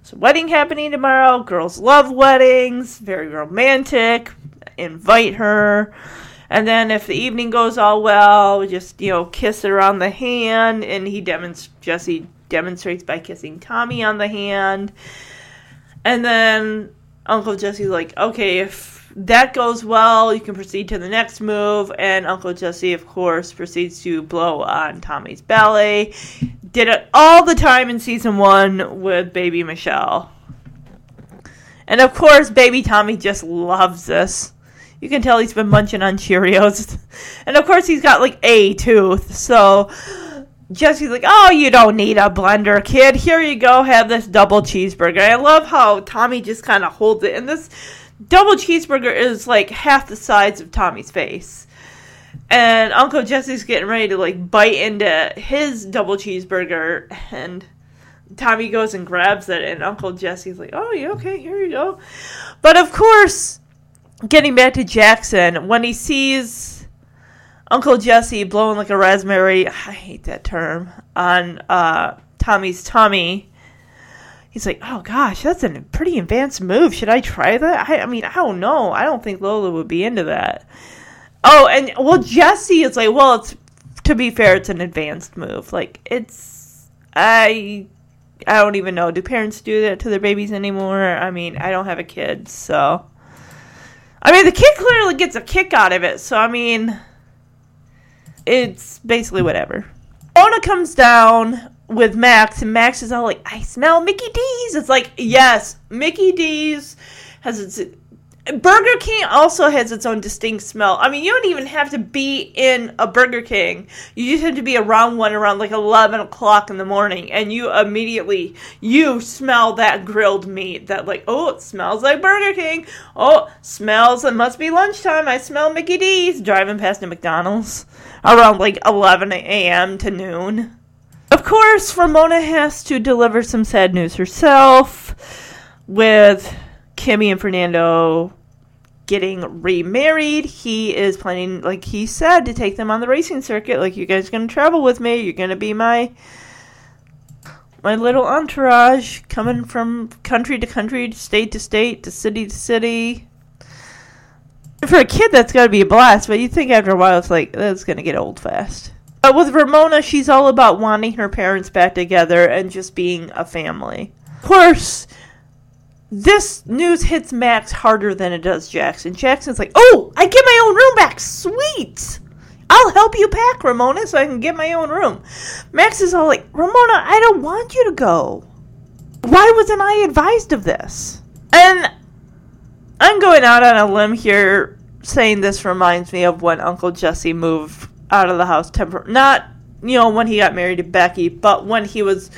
there's a wedding happening tomorrow. Girls love weddings, very romantic. Invite her. And then if the evening goes all well, we just, you know, kiss her on the hand. And he demonstrates, Jesse demonstrates by kissing Tommy on the hand. And then Uncle Jesse's like, okay, if that goes well, you can proceed to the next move. And Uncle Jesse, of course, proceeds to blow on Tommy's belly. Did it all the time in season one with baby Michelle. And of course, baby Tommy just loves this. You can tell he's been munching on Cheerios. And of course, he's got like a tooth. So Jesse's like, oh, you don't need a blender, kid. Here you go. Have this double cheeseburger. I love how Tommy just kind of holds it. And this double cheeseburger is like half the size of Tommy's face. And Uncle Jesse's getting ready to like bite into his double cheeseburger. And Tommy goes and grabs it. And Uncle Jesse's like, oh, yeah, okay, here you go. But of course, getting back to Jackson, when he sees Uncle Jesse blowing like a raspberry, I hate that term, on uh, Tommy's tummy, he's like, oh gosh, that's a pretty advanced move. Should I try that? I, I mean, I don't know. I don't think Lola would be into that. Oh, and well, Jesse is like, well, it's to be fair, it's an advanced move. Like, it's I. I don't even know. Do parents do that to their babies anymore? I mean, I don't have a kid, so. I mean, the kid clearly gets a kick out of it, so I mean, it's basically whatever. Ona comes down with Max, and Max is all like, I smell Mickey D's. It's like, yes, Mickey D's has its. Burger King also has its own distinct smell. I mean, you don't even have to be in a Burger King. You just have to be around one around like 11 o'clock in the morning, and you immediately, you smell that grilled meat. That like, oh, it smells like Burger King. Oh, smells, it must be lunchtime. I smell Mickey D's. Driving past a McDonald's around like 11 a.m. to noon. Of course, Ramona has to deliver some sad news herself with Kimmy and Fernando getting remarried. He is planning, like he said, to take them on the racing circuit. Like, you guys are going to travel with me. You're going to be my my little entourage coming from country to country, state to state, to city to city. For a kid, that's got to be a blast, but you think after a while, it's like, that's going to get old fast. But with Ramona, she's all about wanting her parents back together and just being a family. Of course, this news hits Max harder than it does Jackson. Jackson's like, oh, I get my own room back. Sweet. I'll help you pack, Ramona, so I can get my own room. Max is all like, Ramona, I don't want you to go. Why wasn't I advised of this? And I'm going out on a limb here saying this reminds me of when Uncle Jesse moved out of the house tempor not you know when he got married to Becky, but when he was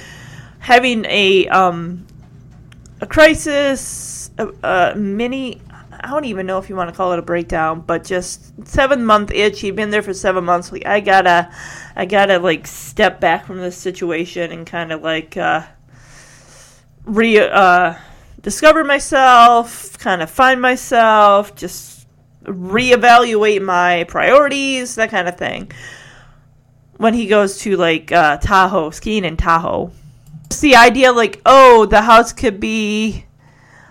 having a um a crisis, a, a mini. I don't even know if you want to call it a breakdown, but just seven month itch. He'd been there for seven months. Like I gotta, I gotta like step back from this situation and kind of like uh, re uh, discover myself, kind of find myself. Just reevaluate my priorities, that kind of thing. When he goes to like uh, Tahoe, skiing in Tahoe. It's the idea like, oh, the house could be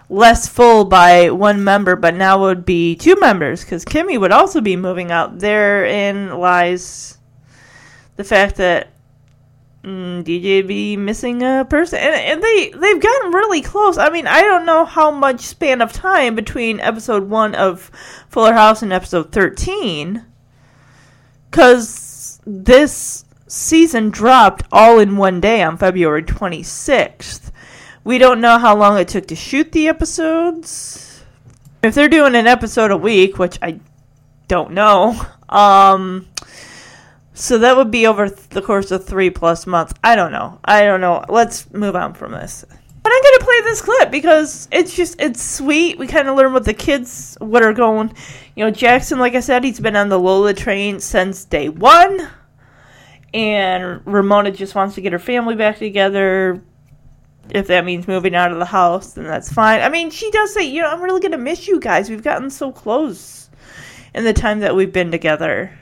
less full by one member, but now would be two members because Kimmy would also be moving out. Therein lies the fact that mm, DJ be missing a person, and, and they they've gotten really close. I mean, I don't know how much span of time between episode one of Fuller House and episode thirteen, because this season dropped all in one day on February twenty sixth. We don't know how long it took to shoot the episodes. If they're doing an episode a week, which I don't know, um, so that would be over th- the course of three plus months. I don't know. I don't know. Let's move on from this. But I'm gonna play this clip because it's just it's sweet. We kind of learn what the kids what are going. You know, Jackson, like I said, he's been on the Lola train since day one, and Ramona just wants to get her family back together. If that means moving out of the house, then that's fine. I mean, she does say, you know, I'm really gonna miss you guys. We've gotten so close in the time that we've been together.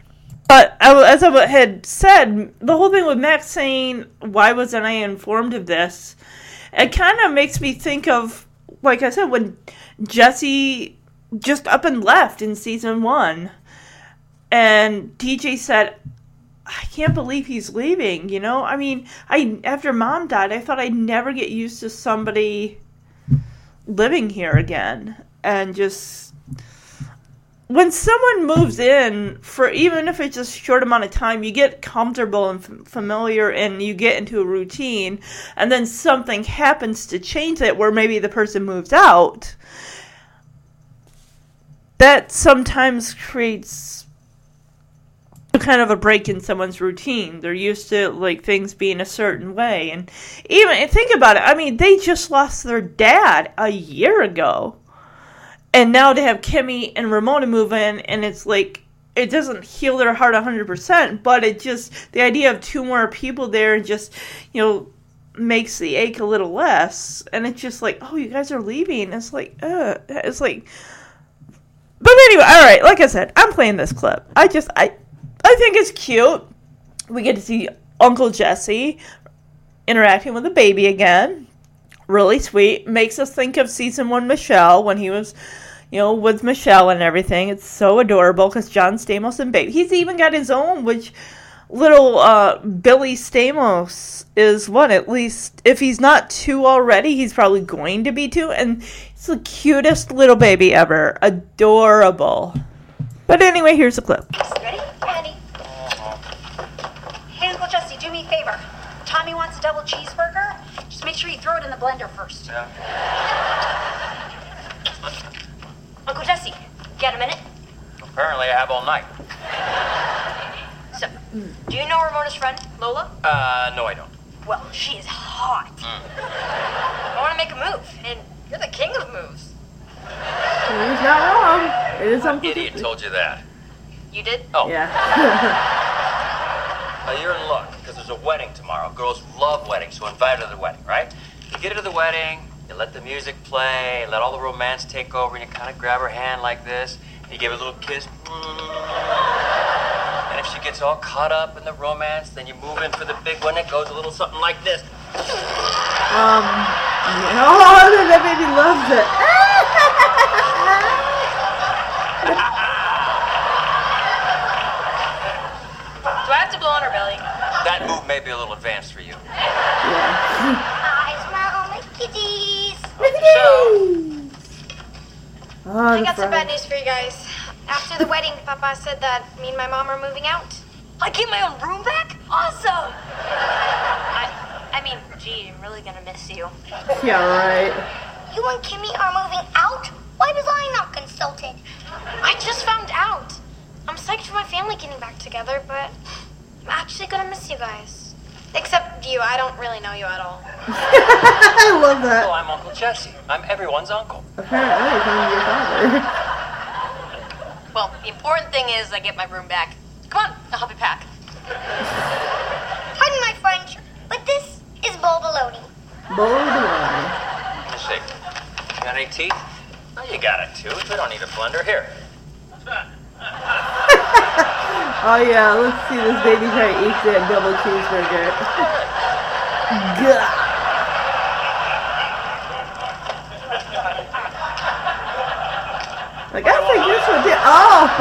But as I had said, the whole thing with Max saying, "Why wasn't I informed of this?" It kind of makes me think of, like I said, when Jesse just up and left in season one, and DJ said, "I can't believe he's leaving." You know, I mean, I after Mom died, I thought I'd never get used to somebody living here again, and just when someone moves in for even if it's just a short amount of time you get comfortable and f- familiar and you get into a routine and then something happens to change it where maybe the person moves out that sometimes creates kind of a break in someone's routine they're used to like things being a certain way and even think about it i mean they just lost their dad a year ago and now to have Kimmy and Ramona move in, and it's like it doesn't heal their heart hundred percent, but it just the idea of two more people there just you know makes the ache a little less, and it's just like oh you guys are leaving. It's like uh, it's like. But anyway, all right. Like I said, I'm playing this clip. I just I I think it's cute. We get to see Uncle Jesse interacting with the baby again really sweet. Makes us think of season one Michelle when he was, you know, with Michelle and everything. It's so adorable because John Stamos and Baby. He's even got his own, which little uh, Billy Stamos is one. At least if he's not two already, he's probably going to be two. And it's the cutest little baby ever. Adorable. But anyway, here's a clip. Ready? Ready. Hey, Uncle Jesse, do me a favor. Tommy wants a double cheeseburger. Just make sure you throw it in the blender first. Yeah. Uncle Jesse, get a minute? Apparently, I have all night. So, do you know Ramona's friend, Lola? Uh, no, I don't. Well, she is hot. I want to make a move, and you're the king of moves. He's not wrong. It is Uncle Idiot told you that. You did? Oh, Yeah. Well, you're in luck because there's a wedding tomorrow. Girls love weddings, so invite her to the wedding, right? You get her to the wedding, you let the music play, let all the romance take over, and you kind of grab her hand like this, and you give her a little kiss. And if she gets all caught up in the romance, then you move in for the big one. It goes a little something like this. Um. Oh, that baby loves it. Do I have to blow on her belly? That move may be a little advanced for you. Yeah. I smell Mickey D's. Oh, I the got some bad news for you guys. After the wedding, Papa said that me and my mom are moving out. I get my own room back? Awesome! I, I mean, gee, I'm really gonna miss you. Yeah, right. You and Kimmy are moving out? Why was I not consulted? I just found out. I'm psyched for my family getting back together, but I'm actually gonna miss you guys. Except you, I don't really know you at all. I love that. Well. I'm Uncle Jesse. I'm everyone's uncle. Apparently, it's on your father. Well, the important thing is I get my room back. Come on, I'll help you pack. Pardon my French, but this is bologna. Bologna. Let me see. You got any teeth? Oh, you got a tooth. We don't need a blender. Here. Oh yeah, let's see this baby try to eat that double cheeseburger. Gah. Like I think this one did. Oh,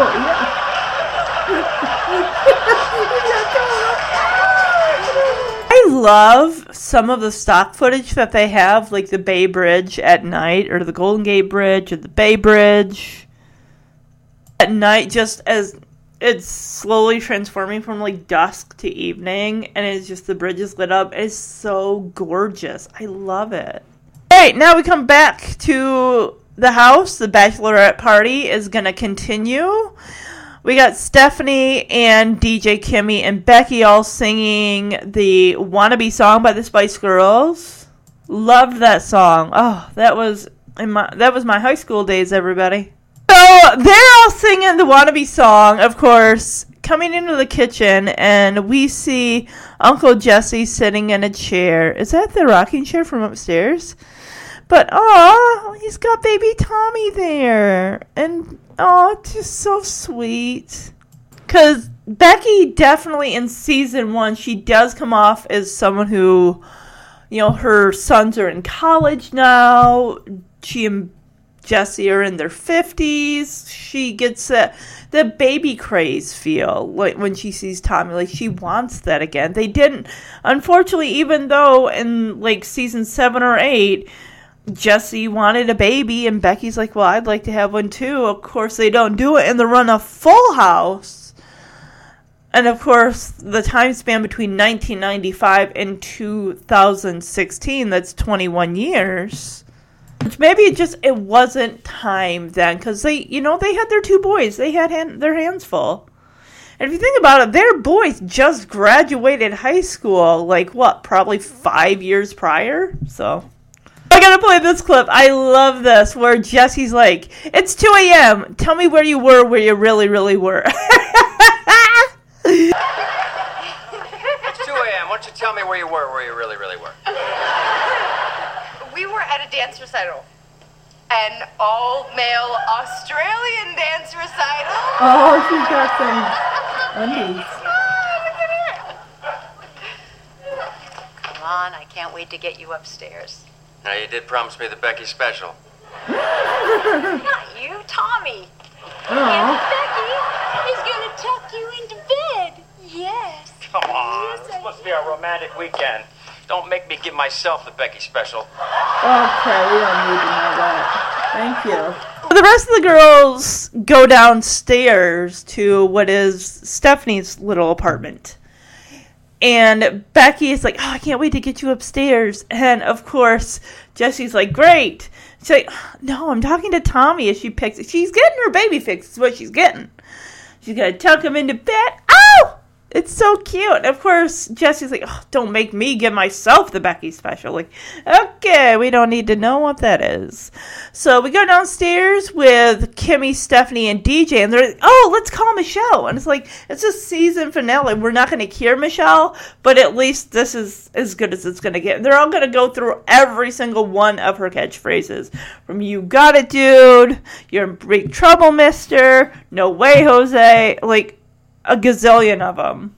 yeah. I love some of the stock footage that they have, like the Bay Bridge at night, or the Golden Gate Bridge, or the Bay Bridge at night, just as it's slowly transforming from like dusk to evening, and it's just the bridge is lit up. It's so gorgeous. I love it. All right, now we come back to the house. The bachelorette party is gonna continue. We got Stephanie and DJ Kimmy and Becky all singing the "Wannabe" song by the Spice Girls. Loved that song. Oh, that was in my that was my high school days. Everybody. They're all singing the "Wannabe" song, of course. Coming into the kitchen, and we see Uncle Jesse sitting in a chair. Is that the rocking chair from upstairs? But oh, he's got baby Tommy there, and oh, just so sweet. Cause Becky definitely in season one, she does come off as someone who, you know, her sons are in college now. She and Jesse are in their fifties. She gets a, the baby craze feel like when she sees Tommy. Like she wants that again. They didn't, unfortunately, even though in like season seven or eight Jesse wanted a baby, and Becky's like, Well, I'd like to have one too. Of course, they don't do it in the run of Full House. And of course, the time span between 1995 and 2016, that's 21 years. Maybe it just it wasn't time then because they you know they had their two boys they had hand, their hands full and if you think about it their boys just graduated high school like what probably five years prior so I gotta play this clip. I love this where Jesse's like, "It's 2 a.m. Tell me where you were, where you really, really were." It's 2 a.m. Why don't you tell me where you were, where you really, really were? We were at a dance recital. An all male Australian dance recital. oh, she's got some undies. Come on, I can't wait to get you upstairs. Now, you did promise me the Becky special. Not you, Tommy. Aw. Becky is gonna tuck you into bed. Yes. Come on. Yes, this I must be a romantic weekend. Don't make me give myself the Becky special. Oh, okay, we don't need to know that. Thank you. The rest of the girls go downstairs to what is Stephanie's little apartment. And Becky is like, Oh, I can't wait to get you upstairs. And of course, Jesse's like, Great. She's like, No, I'm talking to Tommy as she picks it. She's getting her baby fix, is what she's getting. She's gonna tuck him into bed. Oh! It's so cute. Of course, Jesse's like, oh, don't make me give myself the Becky special. Like, okay, we don't need to know what that is. So we go downstairs with Kimmy, Stephanie, and DJ, and they're like, oh, let's call Michelle. And it's like, it's a season finale. We're not going to cure Michelle, but at least this is as good as it's going to get. And they're all going to go through every single one of her catchphrases. From you got it, dude, you're in big trouble, mister, no way, Jose. Like, a gazillion of them.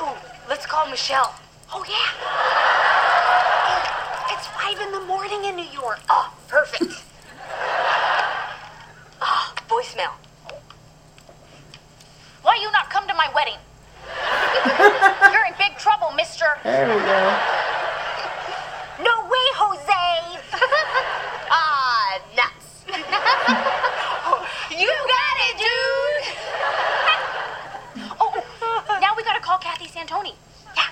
Ooh, let's call Michelle. Oh, yeah. It's five in the morning in New York. Oh, perfect. Oh, voicemail. Why you not come to my wedding? You're in big trouble, mister. There we go. No way, Jose. ah, nuts. you got it, dude. Oh, now we gotta call Kathy Santoni. Yeah,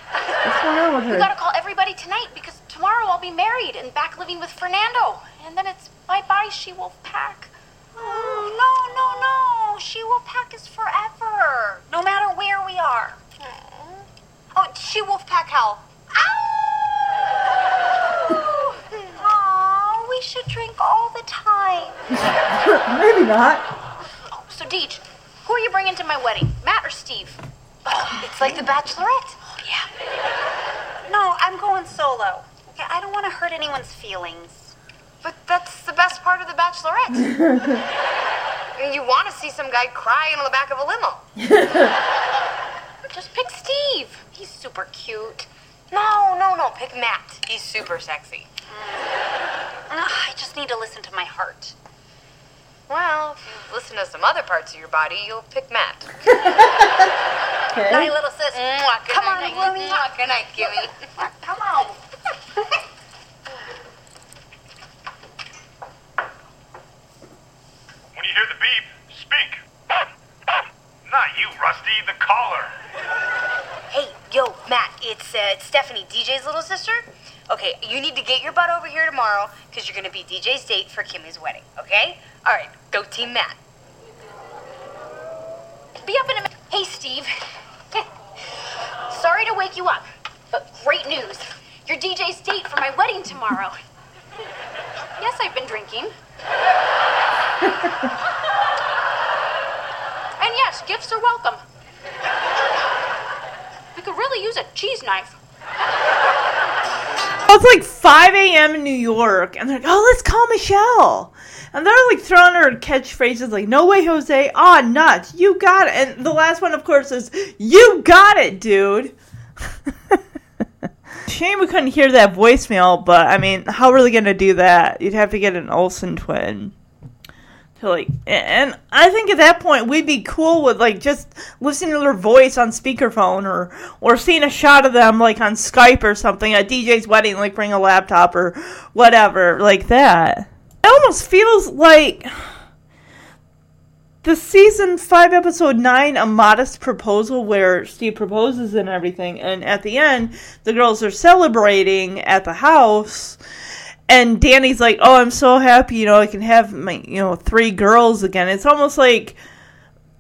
What's going on with we her? gotta call everybody tonight because tomorrow I'll be married and back living with Fernando. And then it's bye bye, She Wolf Pack. Oh, no, no, no. She Wolf Pack us forever, no matter where we are. Oh, she wolf pack hell. Ow! Aw, we should drink all the time. Maybe not. Oh, so Deej, who are you bringing to my wedding? Matt or Steve? It's like the Bachelorette. Oh, yeah. No, I'm going solo. Okay, I don't want to hurt anyone's feelings. But that's the best part of the Bachelorette. you want to see some guy cry in the back of a limo. Just pick Steve. He's super cute. No, no, no. Pick Matt. He's super sexy. Mm. Ugh, I just need to listen to my heart. Well, if you listen to some other parts of your body, you'll pick Matt. okay. Night, little sis. Mwah, good Come night, on, night. Willie. Mwah, Good night, Kimmy. Come on. When you hear the beep, speak. Not you, Rusty, the caller. Hey, yo, Matt, it's, uh, it's Stephanie, DJ's little sister. Okay, you need to get your butt over here tomorrow because you're going to be DJ's date for Kimmy's wedding, okay? All right, go Team Matt. Be up in a minute. Hey, Steve. Sorry to wake you up, but great news. You're DJ's date for my wedding tomorrow. yes, I've been drinking. and yes, gifts are welcome. We could really use a cheese knife. It's like 5 a.m. in New York, and they're like, oh, let's call Michelle. And they're like throwing her catchphrases like, no way, Jose. Ah, nuts. You got it. And the last one, of course, is, you got it, dude. Shame we couldn't hear that voicemail, but I mean, how are they going to do that? You'd have to get an Olsen twin. To like, and I think at that point we'd be cool with like just listening to their voice on speakerphone or or seeing a shot of them like on Skype or something at DJ's wedding, like bring a laptop or whatever like that. Almost feels like the season five, episode nine, a modest proposal where Steve proposes and everything, and at the end the girls are celebrating at the house and Danny's like, "Oh, I'm so happy, you know, I can have my, you know, three girls again." It's almost like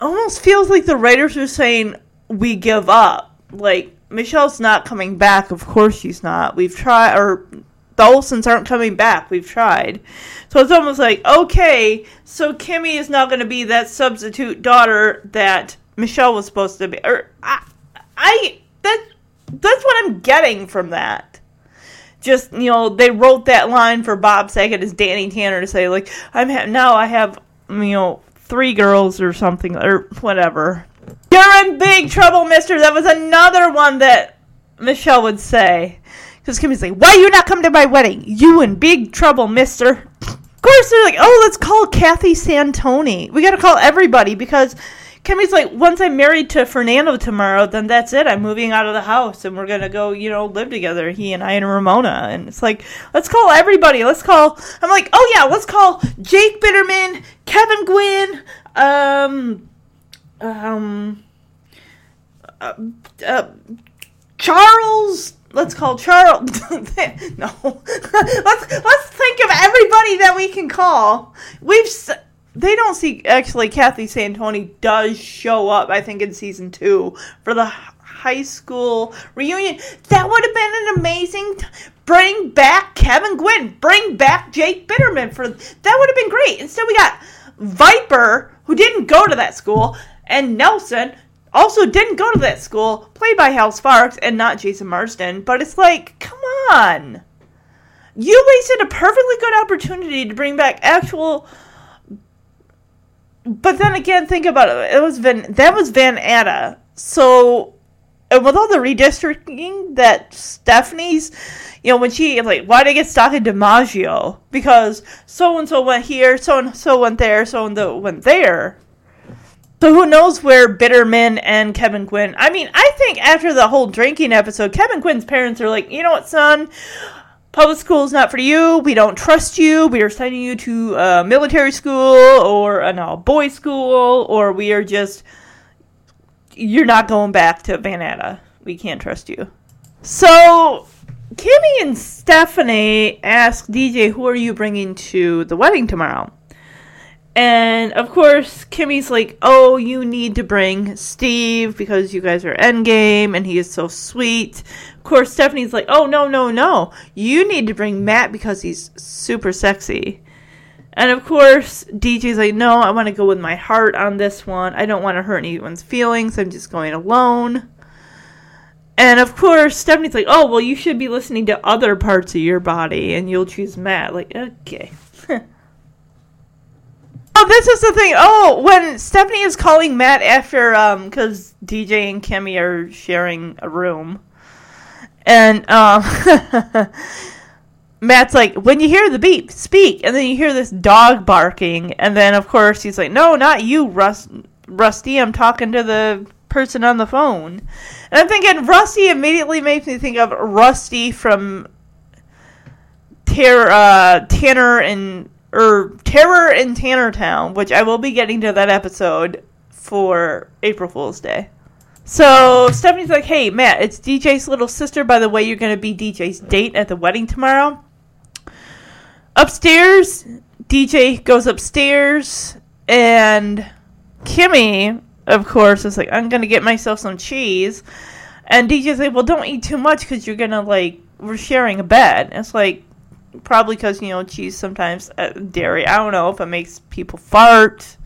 almost feels like the writers are saying, "We give up." Like Michelle's not coming back. Of course she's not. We've tried or the Olsens aren't coming back. We've tried. So it's almost like, "Okay, so Kimmy is not going to be that substitute daughter that Michelle was supposed to be." Or I I that that's what I'm getting from that just you know they wrote that line for Bob Saget as Danny Tanner to say like I'm ha- now I have you know three girls or something or whatever. You're in big trouble, Mister. That was another one that Michelle would say because Kimmy's like, "Why you not come to my wedding? You in big trouble, Mister." Of course, they're like, "Oh, let's call Kathy Santoni. We got to call everybody because." Kimmy's like, once I'm married to Fernando tomorrow, then that's it. I'm moving out of the house and we're gonna go, you know, live together. He and I and Ramona. And it's like, let's call everybody. Let's call. I'm like, oh yeah, let's call Jake Bitterman, Kevin Gwynn, um, um, uh, uh, Charles. Let's call Charles. no, let's let's think of everybody that we can call. We've. they don't see actually Kathy Santoni does show up I think in season 2 for the high school reunion that would have been an amazing t- bring back Kevin Gwynn bring back Jake Bitterman for that would have been great instead we got Viper who didn't go to that school and Nelson also didn't go to that school played by Hal Sparks and not Jason Marsden but it's like come on you wasted a perfectly good opportunity to bring back actual but then again, think about it. It was Van that was Van Atta. So and with all the redistricting that Stephanie's, you know, when she like, why did I get stuck in DiMaggio? Because so and so went here, so and so went there, so and so went there. So who knows where Bitterman and Kevin Quinn? I mean, I think after the whole drinking episode, Kevin Quinn's parents are like, you know what, son, public school is not for you. We don't trust you. We are sending you to a military school or an all boys school, or we are just you're not going back to Van Atta. We can't trust you. So Kimmy and Stephanie ask DJ, "Who are you bringing to the wedding tomorrow?" And of course, Kimmy's like, "Oh, you need to bring Steve because you guys are endgame, and he is so sweet." Of course, Stephanie's like, "Oh no, no, no! You need to bring Matt because he's super sexy." And of course, DJ's like, "No, I want to go with my heart on this one. I don't want to hurt anyone's feelings. I'm just going alone." And of course, Stephanie's like, "Oh, well, you should be listening to other parts of your body, and you'll choose Matt." Like, okay. Oh, this is the thing. Oh, when Stephanie is calling Matt after, um, because DJ and Kimmy are sharing a room, and um, Matt's like, when you hear the beep, speak, and then you hear this dog barking, and then of course he's like, no, not you, Rust, Rusty. I'm talking to the person on the phone, and I'm thinking Rusty immediately makes me think of Rusty from Ter- uh, Tanner and or Terror in Tannertown, which I will be getting to that episode for April Fool's Day. So Stephanie's like, "Hey, Matt, it's DJ's little sister. By the way, you're going to be DJ's date at the wedding tomorrow." Upstairs, DJ goes upstairs, and Kimmy, of course, is like, "I'm going to get myself some cheese," and DJ's like, "Well, don't eat too much because you're going to like we're sharing a bed." It's like probably because you know cheese sometimes uh, dairy. I don't know if it makes people fart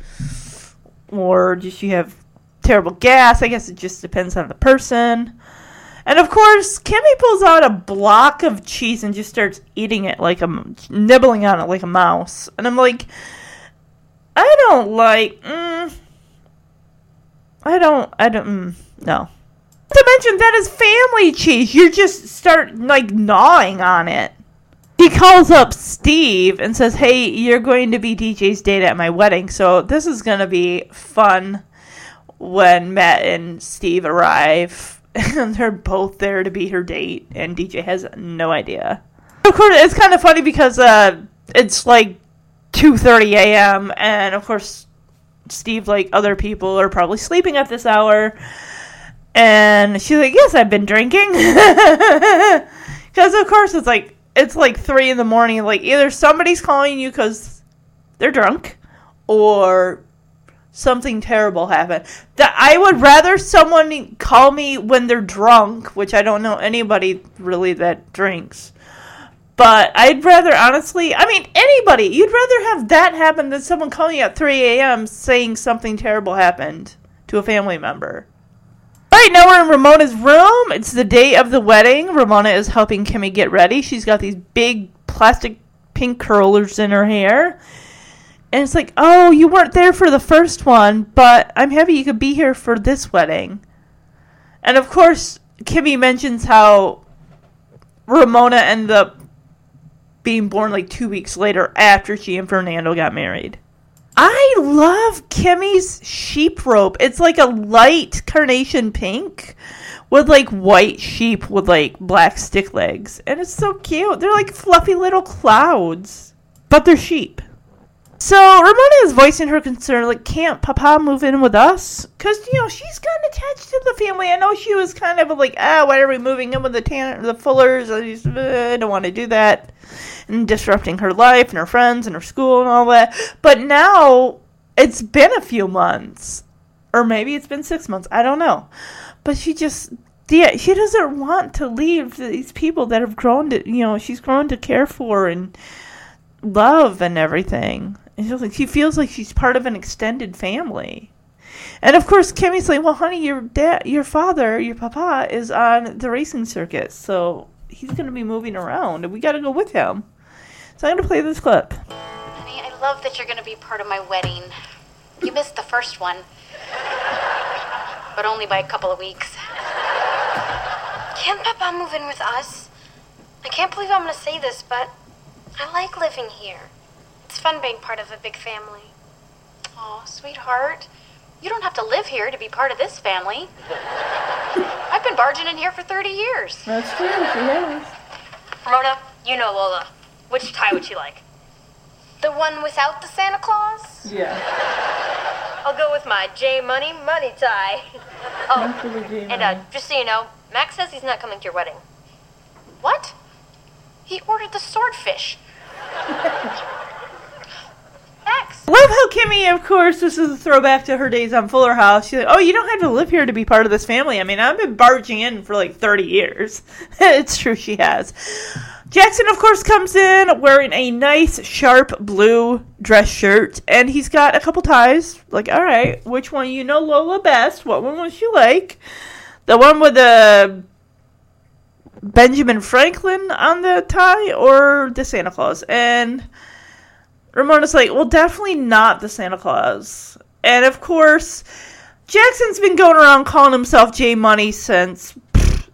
or just you have terrible gas. I guess it just depends on the person. And of course, Kimmy pulls out a block of cheese and just starts eating it like a nibbling on it like a mouse. And I'm like, I don't like. Mm, I don't. I don't. Mm, no. To mention that is family cheese. You just start like gnawing on it he calls up Steve and says, "Hey, you're going to be DJ's date at my wedding, so this is going to be fun when Matt and Steve arrive." And they're both there to be her date, and DJ has no idea. Of course, it's kind of funny because uh, it's like 2:30 a.m. and of course, Steve, like other people, are probably sleeping at this hour. And she's like, "Yes, I've been drinking," because of course it's like it's like three in the morning. Like either somebody's calling you because they're drunk, or something terrible happened. That I would rather someone call me when they're drunk, which I don't know anybody really that drinks. But I'd rather honestly, I mean anybody, you'd rather have that happen than someone calling you at 3 a.m. saying something terrible happened to a family member. Right now we're in Ramona's room. It's the day of the wedding. Ramona is helping Kimmy get ready. She's got these big plastic pink curlers in her hair. And it's like, oh, you weren't there for the first one, but I'm happy you could be here for this wedding. And of course, Kimmy mentions how Ramona ended up being born like two weeks later after she and Fernando got married. I love Kimmy's sheep rope. It's like a light carnation pink with like white sheep with like black stick legs. And it's so cute. They're like fluffy little clouds, but they're sheep. So Ramona is voicing her concern, like, can't Papa move in with us? Because you know she's gotten attached to the family. I know she was kind of like, ah, why are we moving in with the Tan- the Fullers? I, just, uh, I don't want to do that, and disrupting her life and her friends and her school and all that. But now it's been a few months, or maybe it's been six months. I don't know, but she just. Yeah, she doesn't want to leave these people that have grown to, you know, she's grown to care for and love and everything. Like, she feels like she's part of an extended family. And of course, Kimmy's like, "Well, honey, your dad, your father, your papa is on the racing circuit, so he's going to be moving around, and we got to go with him." So I'm going to play this clip. Honey, I love that you're going to be part of my wedding. You missed the first one, but only by a couple of weeks. Can't Papa move in with us? I can't believe I'm gonna say this, but I like living here. It's fun being part of a big family. Oh, sweetheart. You don't have to live here to be part of this family. I've been barging in here for 30 years. That's true. She has. Ramona, you know Lola. Which tie would she like? The one without the Santa Claus? Yeah. I'll go with my J Money money tie. oh, and uh, just so you know, Max says he's not coming to your wedding. What? He ordered the swordfish. Max. Love how Kimmy, of course, this is a throwback to her days on Fuller House. She's like, "Oh, you don't have to live here to be part of this family." I mean, I've been barging in for like thirty years. it's true, she has. Jackson, of course, comes in wearing a nice, sharp blue dress shirt, and he's got a couple ties. Like, all right, which one you know Lola best? What one was you like? The one with the Benjamin Franklin on the tie, or the Santa Claus? And Ramona's like, well, definitely not the Santa Claus. And of course, Jackson's been going around calling himself J Money since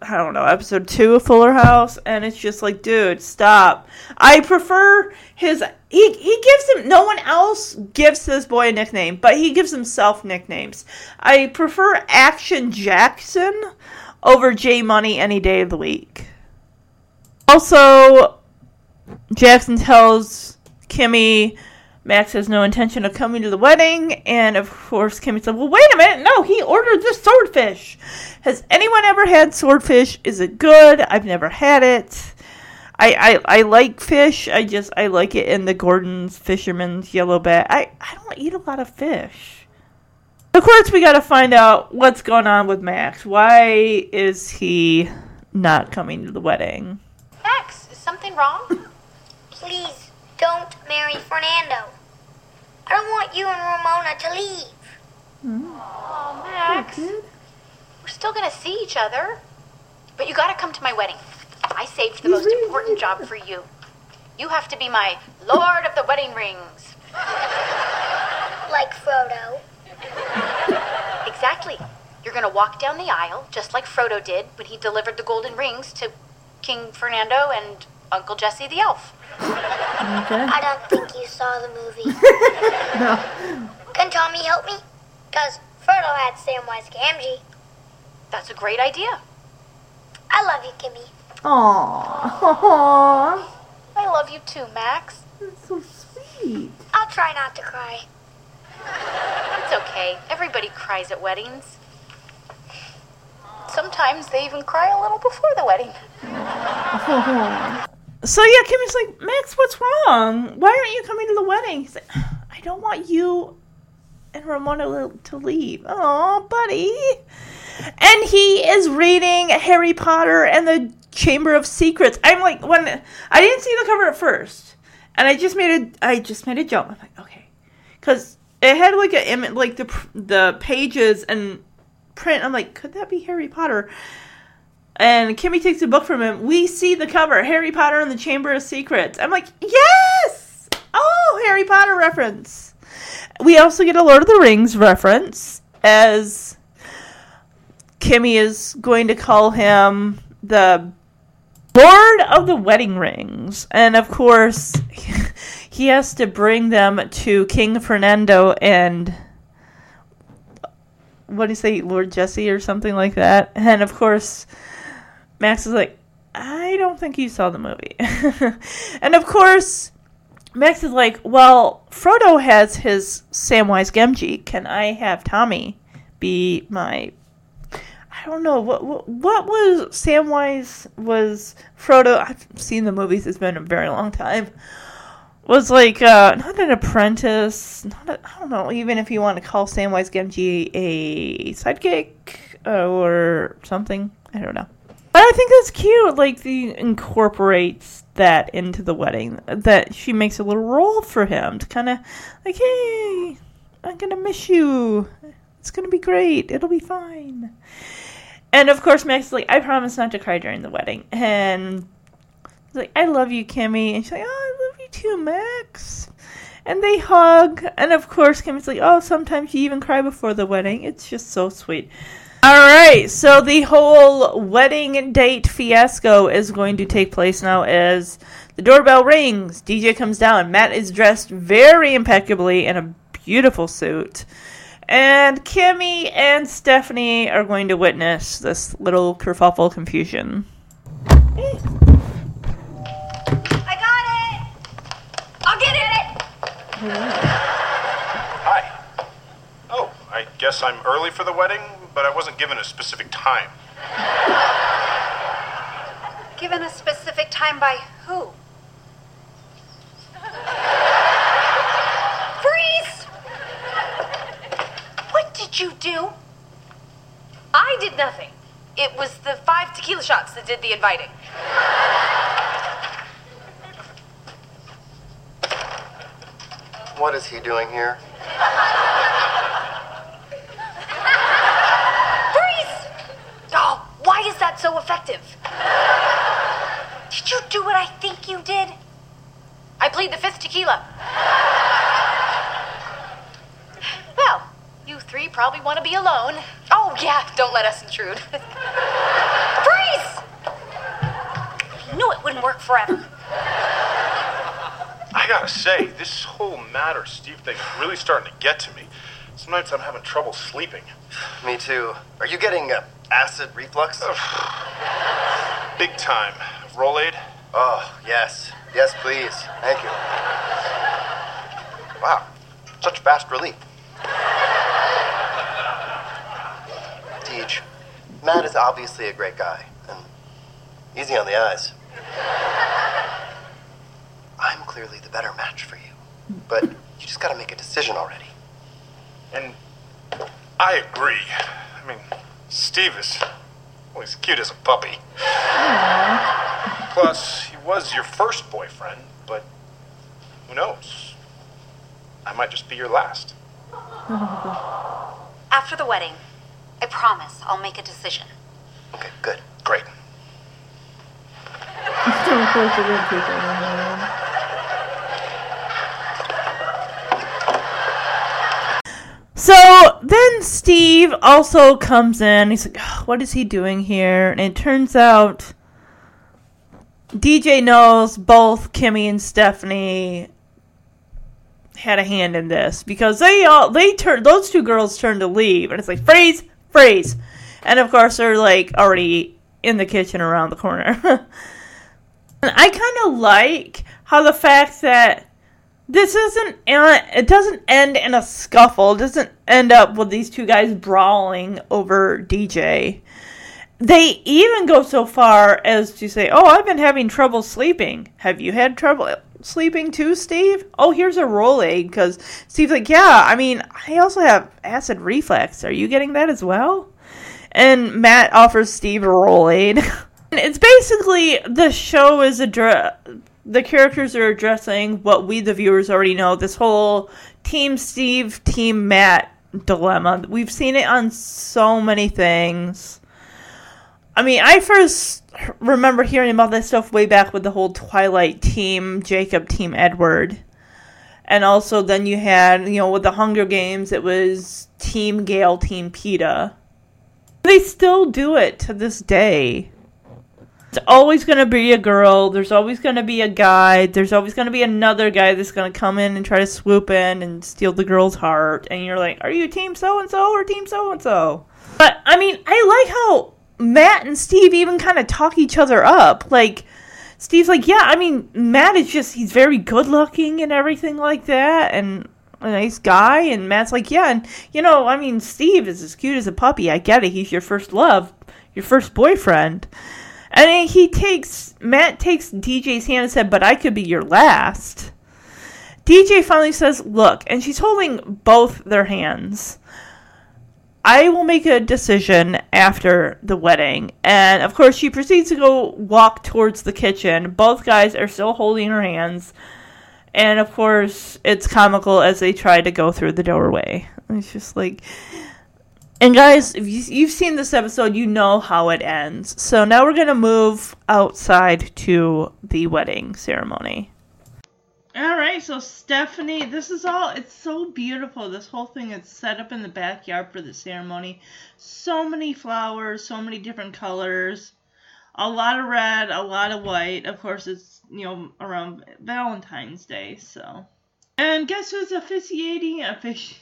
I don't know, episode two of Fuller House, and it's just like, dude, stop. I prefer his. He, he gives him. No one else gives this boy a nickname, but he gives himself nicknames. I prefer Action Jackson over J Money any day of the week. Also, Jackson tells Kimmy Max has no intention of coming to the wedding, and of course, Kimmy said, Well, wait a minute, no, he ordered the swordfish. Has anyone ever had swordfish? Is it good? I've never had it. I, I, I like fish. I just I like it in the Gorton's Fisherman's Yellow bag. I, I don't eat a lot of fish. Of course, we got to find out what's going on with Max. Why is he not coming to the wedding? Max, is something wrong? Please don't marry Fernando. I don't want you and Ramona to leave. Oh, Max. We're still gonna see each other. But you gotta come to my wedding. I saved the most important job for you. You have to be my Lord of the Wedding Rings. Like Frodo. Exactly. You're gonna walk down the aisle, just like Frodo did when he delivered the golden rings to King Fernando and Uncle Jesse the elf. Okay. I don't think you saw the movie. No. Can Tommy help me? Because Frodo had Samwise Gamgee. That's a great idea. I love you, Kimmy. Aww. I love you too, Max. That's so sweet. I'll try not to cry. It's okay. Everybody cries at weddings. Sometimes they even cry a little before the wedding. So yeah, Kimmy's like, Max, what's wrong? Why aren't you coming to the wedding? He's like, I don't want you and Ramona to leave. Oh, buddy. And he is reading Harry Potter and the Chamber of Secrets. I'm like, when I didn't see the cover at first, and I just made a, I just made a jump. I'm like, okay, because it had like a image, like the the pages and print. I'm like, could that be Harry Potter? And Kimmy takes a book from him. We see the cover, Harry Potter and the Chamber of Secrets. I'm like, yes! Oh, Harry Potter reference. We also get a Lord of the Rings reference as Kimmy is going to call him the Lord of the Wedding Rings. And of course, he has to bring them to King Fernando and what do you say, Lord Jesse or something like that. And of course, Max is like, I don't think you saw the movie. and of course, Max is like, well, Frodo has his Samwise Gamgee. Can I have Tommy be my? I don't know what what, what was Samwise was Frodo. I've seen the movies. It's been a very long time. Was like uh, not an apprentice. Not a, I don't know. Even if you want to call Samwise Gamgee a sidekick or something, I don't know. I think that's cute. Like the incorporates that into the wedding. That she makes a little role for him to kind of like, hey, I'm gonna miss you. It's gonna be great. It'll be fine. And of course, Max is like, I promise not to cry during the wedding. And he's like, I love you, Kimmy. And she's like, Oh, I love you too, Max. And they hug. And of course, Kimmy's like, Oh, sometimes you even cry before the wedding. It's just so sweet. All right, so the whole wedding date fiasco is going to take place now as the doorbell rings. DJ comes down. Matt is dressed very impeccably in a beautiful suit. And Kimmy and Stephanie are going to witness this little kerfuffle confusion. I got it! I'll get it! Hi. I guess I'm early for the wedding, but I wasn't given a specific time. Given a specific time by who? Freeze! What did you do? I did nothing. It was the five tequila shots that did the inviting. What is he doing here? so effective. Did you do what I think you did? I plead the fifth tequila. well, you three probably want to be alone. Oh, yeah, don't let us intrude. Freeze! I knew it wouldn't work forever. I gotta say, this whole matter, Steve thing, is really starting to get to me. Some nights I'm having trouble sleeping. Me too. Are you getting uh, acid reflux? Big time. Rolaid? Oh, yes. Yes, please. Thank you. Wow. Such fast relief. Teach, Matt is obviously a great guy. And easy on the eyes. I'm clearly the better match for you. But you just gotta make a decision already. And I agree. I mean, Steve is well, he's cute as a puppy. Plus, he was your first boyfriend, but who knows? I might just be your last. After the wedding, I promise I'll make a decision. Okay, good. Great. So then Steve also comes in. He's like, "Ugh, what is he doing here? And it turns out DJ knows both Kimmy and Stephanie had a hand in this because they all they turn those two girls turn to leave and it's like freeze freeze and of course they're like already in the kitchen around the corner and i kind of like how the fact that this isn't it doesn't end in a scuffle. It doesn't end up with these two guys brawling over dj they even go so far as to say oh i've been having trouble sleeping. Have you had trouble sleeping too steve? Oh here's a roll Rolaid because steve's like yeah i mean i also have acid reflux. Are you getting that as well? And matt offers steve a Rolaid it's basically the show is address the characters are addressing what we the viewers already know this whole team steve team matt dilemma we've seen it on so many things I mean, I first remember hearing about this stuff way back with the whole Twilight team, Jacob, team Edward. And also, then you had, you know, with the Hunger Games, it was Team Gale, Team Peeta. They still do it to this day. It's always going to be a girl. There's always going to be a guy. There's always going to be another guy that's going to come in and try to swoop in and steal the girl's heart. And you're like, are you team so and so or team so and so? But, I mean, I like how Matt and Steve even kind of talk each other up. Like, Steve's like, yeah, I mean, Matt is just, he's very good looking and everything like that, and a nice guy. And Matt's like, yeah, and, you know, I mean, Steve is as cute as a puppy. I get it. He's your first love, your first boyfriend. And he takes, Matt takes DJ's hand and said, but I could be your last. DJ finally says, look, and she's holding both their hands. I will make a decision after the wedding. And of course, she proceeds to go walk towards the kitchen. Both guys are still holding her hands. And of course, it's comical as they try to go through the doorway. It's just like. And guys, if you, you've seen this episode, you know how it ends. So now we're going to move outside to the wedding ceremony. All right, so Stephanie, this is all, it's so beautiful. This whole thing is set up in the backyard for the ceremony. So many flowers, so many different colors, a lot of red, a lot of white. Of course, it's, you know, around Valentine's Day, so. And guess who's officiating, offici-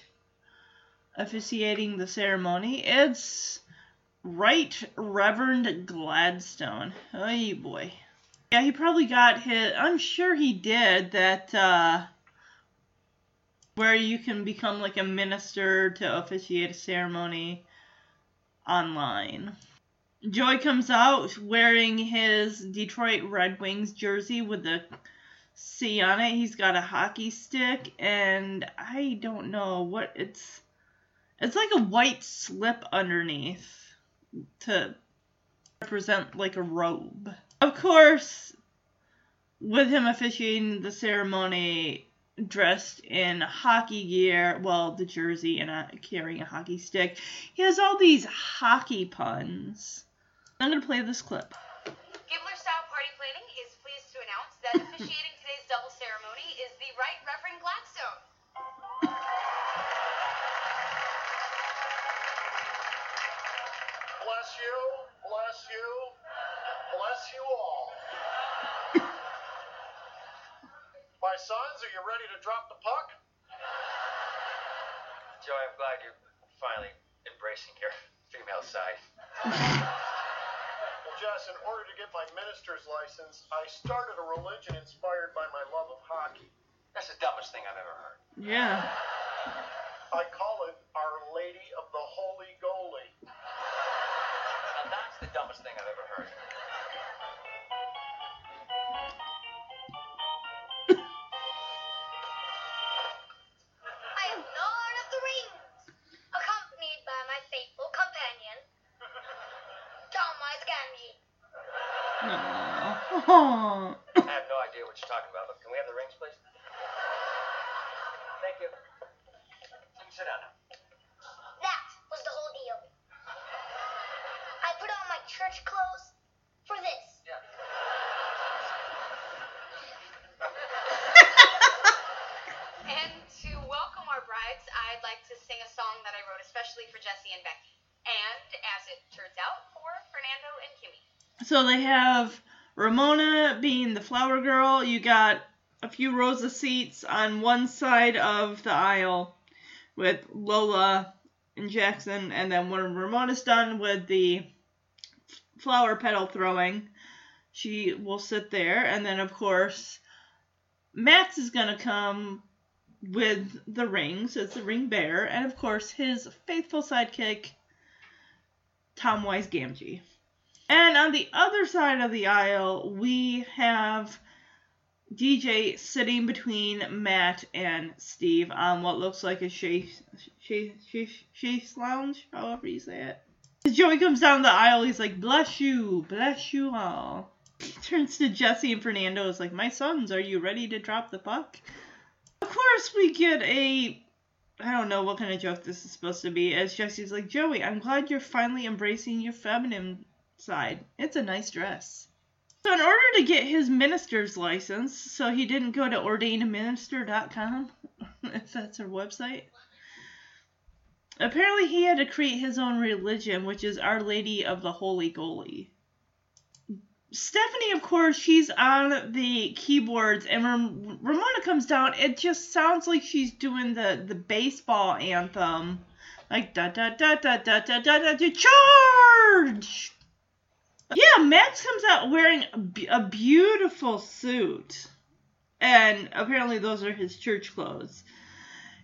officiating the ceremony? It's Right Reverend Gladstone. Oh boy. Yeah, he probably got his. I'm sure he did that. Uh, where you can become like a minister to officiate a ceremony online. Joy comes out wearing his Detroit Red Wings jersey with the C on it. He's got a hockey stick, and I don't know what it's. It's like a white slip underneath to represent like a robe. Of course, with him officiating the ceremony dressed in hockey gear, well, the jersey and a, carrying a hockey stick, he has all these hockey puns. I'm going to play this clip. Gibbler Style Party Planning is pleased to announce that officiating you, bless you, bless you all. My sons, are you ready to drop the puck? Joey, I'm glad you're finally embracing your female side. well, Jess, in order to get my minister's license, I started a religion inspired by my love of hockey. That's the dumbest thing I've ever heard. Yeah. I call it Our Lady of the dumbest thing I've ever heard. So they have Ramona being the flower girl. You got a few rows of seats on one side of the aisle with Lola and Jackson, and then when Ramona's done with the flower petal throwing, she will sit there, and then of course Max is gonna come with the rings as the ring bearer, and of course his faithful sidekick Tomwise Gamgee. And on the other side of the aisle, we have DJ sitting between Matt and Steve on what looks like a chaise, lounge, however you say it. As Joey comes down the aisle, he's like, Bless you, bless you all. He turns to Jesse and Fernando, is like, My sons, are you ready to drop the puck? Of course, we get a I don't know what kind of joke this is supposed to be. As Jesse's like, Joey, I'm glad you're finally embracing your feminine side. It's a nice dress. So, in order to get his minister's license, so he didn't go to ordainedminister.com, if that's her website. Apparently, he had to create his own religion, which is Our Lady of the Holy Goalie. Stephanie, of course, she's on the keyboards, and when Ramona comes down, it just sounds like she's doing the, the baseball anthem. Like, da da da da da da da da da, charge! Yeah, Max comes out wearing a beautiful suit. And apparently, those are his church clothes.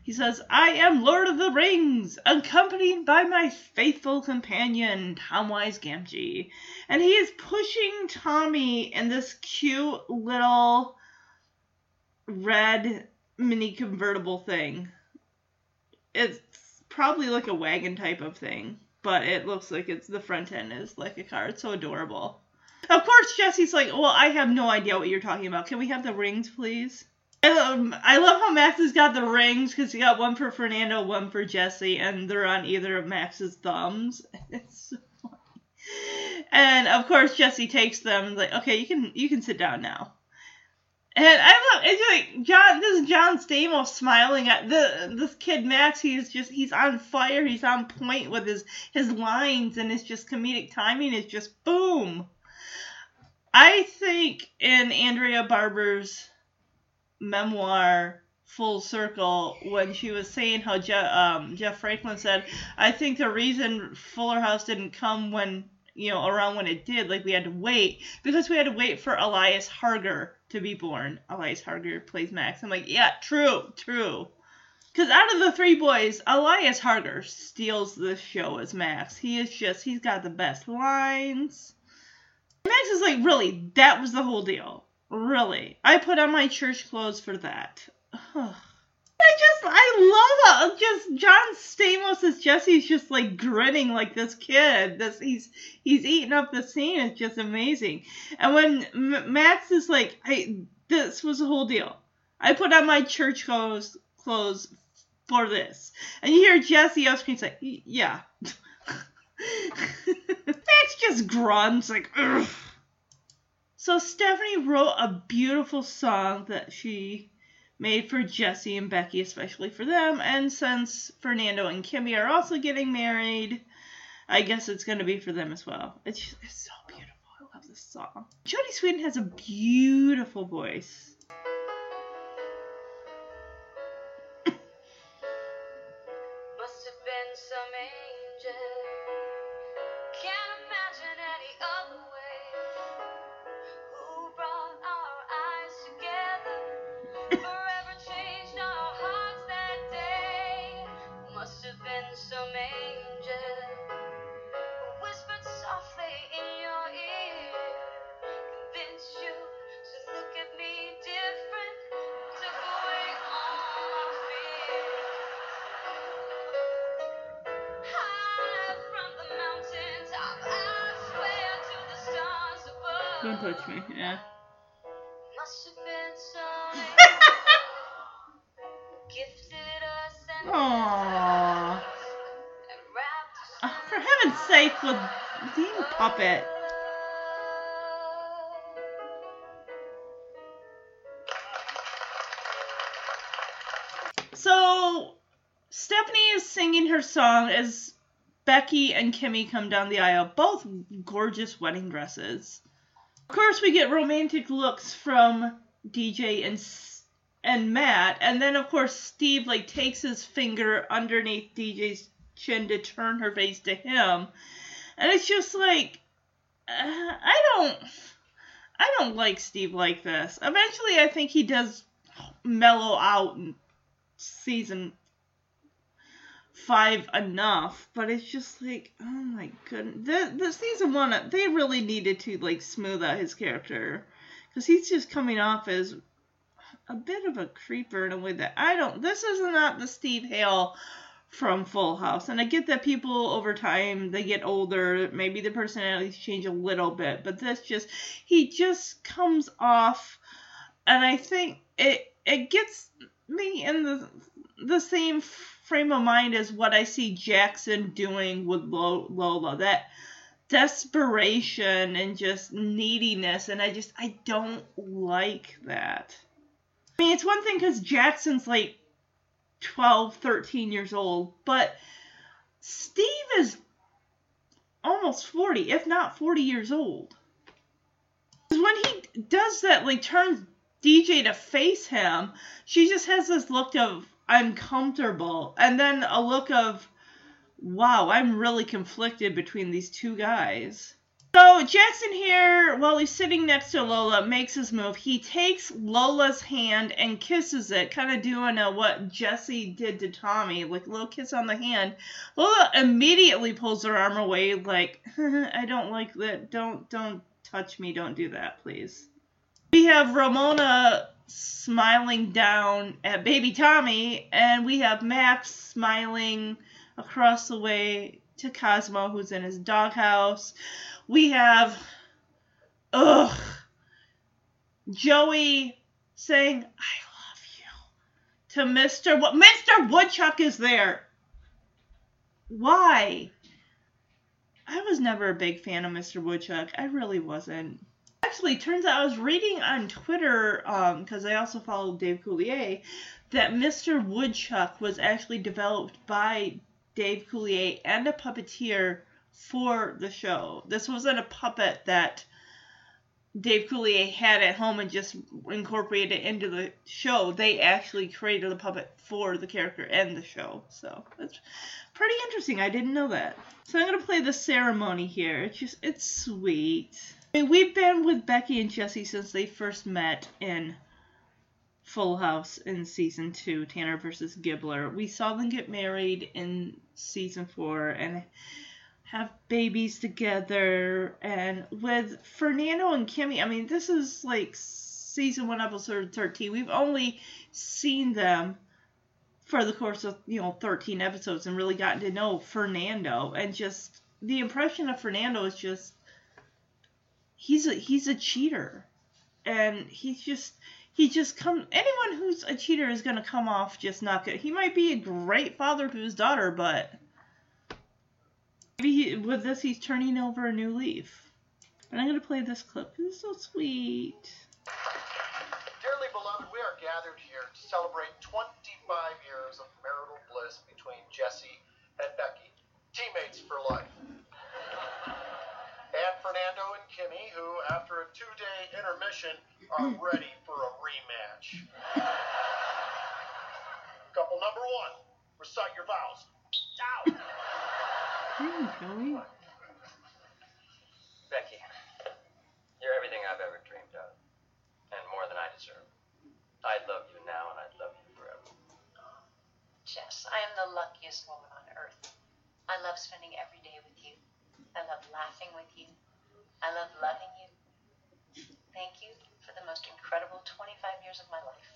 He says, I am Lord of the Rings, accompanied by my faithful companion, Tomwise Gamgee. And he is pushing Tommy in this cute little red mini convertible thing. It's probably like a wagon type of thing, but it looks like it's the front end is like a car. It's so adorable. Of course, Jesse's like, Well, I have no idea what you're talking about. Can we have the rings, please? I love, I love how Max has got the rings because he got one for Fernando, one for Jesse, and they're on either of Max's thumbs. It's so funny. And of course, Jesse takes them. Like, okay, you can you can sit down now. And I love it's like John. This is John Stamos smiling at the this kid Max. He's just he's on fire. He's on point with his his lines and his just comedic timing is just boom. I think in Andrea Barber's memoir full circle when she was saying how Je- um, Jeff Franklin said, I think the reason Fuller House didn't come when, you know, around when it did, like we had to wait, because we had to wait for Elias Harger to be born. Elias Harger plays Max. I'm like, yeah, true, true. Because out of the three boys, Elias Harger steals the show as Max. He is just, he's got the best lines. Max is like, really, that was the whole deal. Really. I put on my church clothes for that. I just, I love it. Just John Stamos as Jesse's just like grinning like this kid. This he's he's eating up the scene. It's just amazing. And when M- Max is like, I this was a whole deal. I put on my church clothes clothes for this, and you hear Jesse off screen say, yeah. Max just grunts like, Ugh. So Stephanie wrote a beautiful song that she made for Jesse and Becky, especially for them. And since Fernando and Kimmy are also getting married, I guess it's going to be for them as well. It's, just, it's so beautiful. I love this song. Jodie Sweetin has a beautiful voice. Song as Becky and Kimmy come down the aisle, both gorgeous wedding dresses. Of course, we get romantic looks from DJ and and Matt, and then of course Steve like takes his finger underneath DJ's chin to turn her face to him, and it's just like uh, I don't I don't like Steve like this. Eventually, I think he does mellow out in season five enough, but it's just like, oh my goodness, the the season one they really needed to like smooth out his character. Because he's just coming off as a bit of a creeper in a way that I don't. This is not the Steve Hale from Full House, and I get that people over time they get older, maybe the personalities change a little bit, but this just he just comes off, and I think it it gets me in the the same frame of mind is what I see Jackson doing with Lola. That desperation and just neediness, and I just I don't like that. I mean, it's one thing because Jackson's like 12, 13 years old, but Steve is almost 40, if not 40 years old. 'Cause when he does that, like turns DJ to face him, she just has this look of uncomfortable and then a look of wow, I'm really conflicted between these two guys. So Jackson here, while he's sitting next to Lola, makes his move. He takes Lola's hand and kisses it, kind of doing a, what Jesse did to Tommy, like a little kiss on the hand. Lola immediately pulls her arm away, like, I don't like that. Don't, don't touch me. Don't do that, please. We have Ramona smiling down at baby Tommy, and we have Max smiling across the way to Cosmo, who's in his doghouse. We have, ugh, Joey saying, I love you to Mr. Wo- Mr. Woodchuck is there. Why? I was never a big fan of Mr. Woodchuck. I really wasn't. Actually, turns out I was reading on Twitter, um, because I also follow Dave Coulier, that Mr. Woodchuck was actually developed by Dave Coulier and a puppeteer for the show. This wasn't a puppet that Dave Coulier had at home and just incorporated into the show. They actually created the puppet for the character and the show. So that's pretty interesting. I didn't know that. So I'm gonna play the ceremony here. It's just it's sweet. Mean, we've been with Becky and Jesse since they first met in Full House in season two, Tanner versus Gibbler. We saw them get married in season four and have babies together. And with Fernando and Kimmy, I mean, this is like season one, episode 13. We've only seen them for the course of, you know, 13 episodes and really gotten to know Fernando. And just the impression of Fernando is just he's a he's a cheater. And he's just he just come anyone who's a cheater is gonna come off just not good. He might be a great father to his daughter, but maybe he, with this he's turning over a new leaf. And I'm gonna play this clip. It's so sweet. Dearly beloved, we are gathered here to celebrate 25 years of marital bliss between Jesse and Becky, teammates for life. And Fernando and Kimmy, who, after a two-day intermission, are ready for a rematch. Couple number one, recite your vows. Ow! Hey, Joey. Becky, you're everything I've ever dreamed of, and more than I deserve. I love you now, and I love you forever. Jess, I am the luckiest woman on earth. I love spending every day with you. I love laughing with you. I love loving you. Thank you for the most incredible 25 years of my life.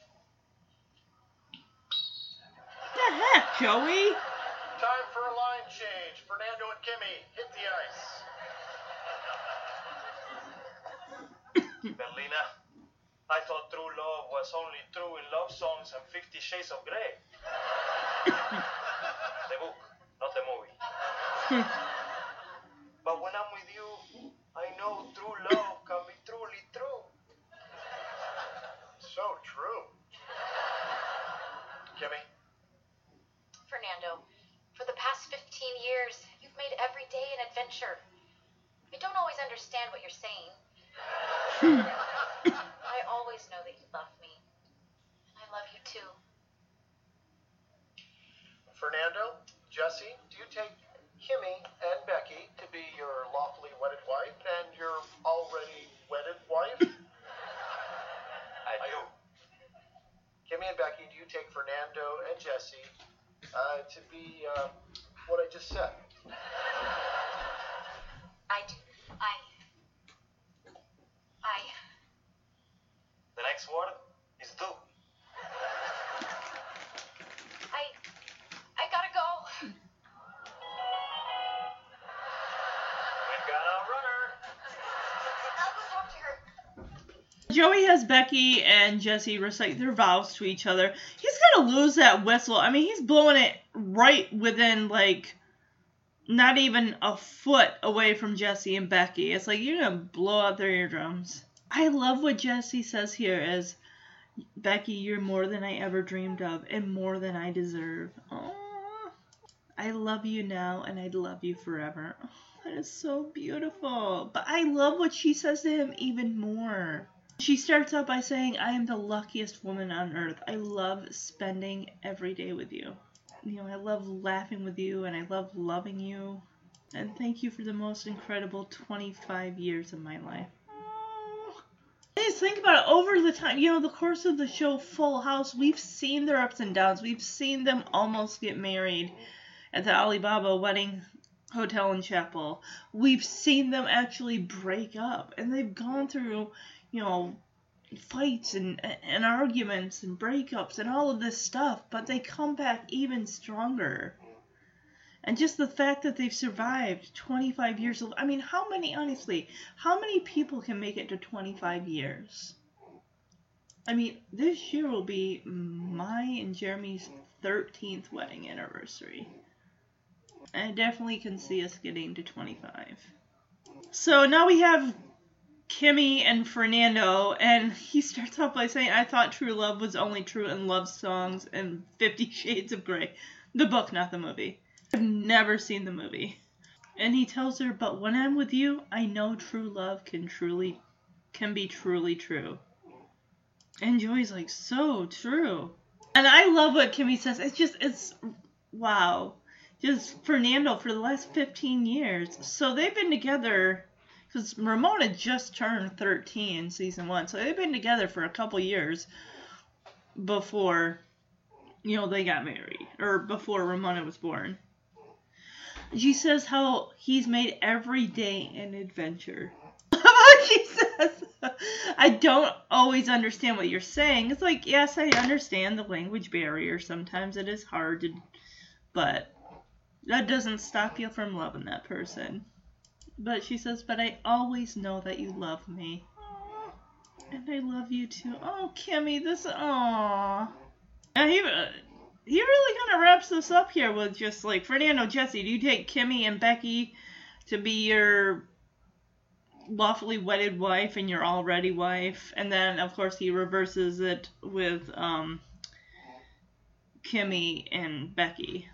What the heck, Joey? Time for a line change. Fernando and Kimmy, hit the ice. Berlina, I thought true love was only true in love songs and Fifty Shades of Grey. the book, not the movie. but when I'm with you, I know true love can be truly true. So true. Kimmy, Fernando, for the past 15 years, you've made every day an adventure. I don't always understand what you're saying. Hmm. I always know that you love me. And I love you too. Fernando, Jesse, do you take Kimmy and Becky to be your lawfully wedded wife and your already wedded wife? I do. Kimmy and Becky, do you take Fernando and Jesse uh, to be uh, what I just said? I do. I. I. The next word is do. Joey has Becky and Jesse recite their vows to each other. He's gonna lose that whistle. I mean, he's blowing it right within like not even a foot away from Jesse and Becky. It's like you're gonna blow out their eardrums. I love what Jesse says here as Becky, you're more than I ever dreamed of and more than I deserve. Aww. I love you now and I'd love you forever. Oh, that is so beautiful. But I love what she says to him even more. She starts out by saying, I am the luckiest woman on earth. I love spending every day with you. You know, I love laughing with you and I love loving you. And thank you for the most incredible 25 years of my life. I just think about it over the time, you know, the course of the show Full House, we've seen their ups and downs. We've seen them almost get married at the Alibaba wedding hotel and chapel. We've seen them actually break up, and they've gone through, you know, fights and and arguments and breakups and all of this stuff, but they come back even stronger. And just the fact that they've survived 25 years of I mean, how many honestly, how many people can make it to 25 years? I mean, this year will be my and Jeremy's 13th wedding anniversary. I definitely can see us getting to 25. So now we have Kimmy and Fernando, and he starts off by saying, I thought true love was only true in love songs and Fifty Shades of Grey. The book, not the movie. I've never seen the movie. And he tells her, But when I'm with you, I know true love can truly can be truly true. And Joey's like, so true. And I love what Kimmy says. It's just it's wow. Just Fernando for the last 15 years. So they've been together because Ramona just turned 13 season one. So they've been together for a couple years before, you know, they got married or before Ramona was born. She says how he's made every day an adventure. she says, I don't always understand what you're saying. It's like, yes, I understand the language barrier. Sometimes it is hard to, but that doesn't stop you from loving that person. But she says, but I always know that you love me. And I love you too. Oh, Kimmy, this, aww. He, uh, he really kind of wraps this up here with just like, Fernando, Jesse, do you take Kimmy and Becky to be your lawfully wedded wife and your already wife? And then, of course, he reverses it with um, Kimmy and Becky.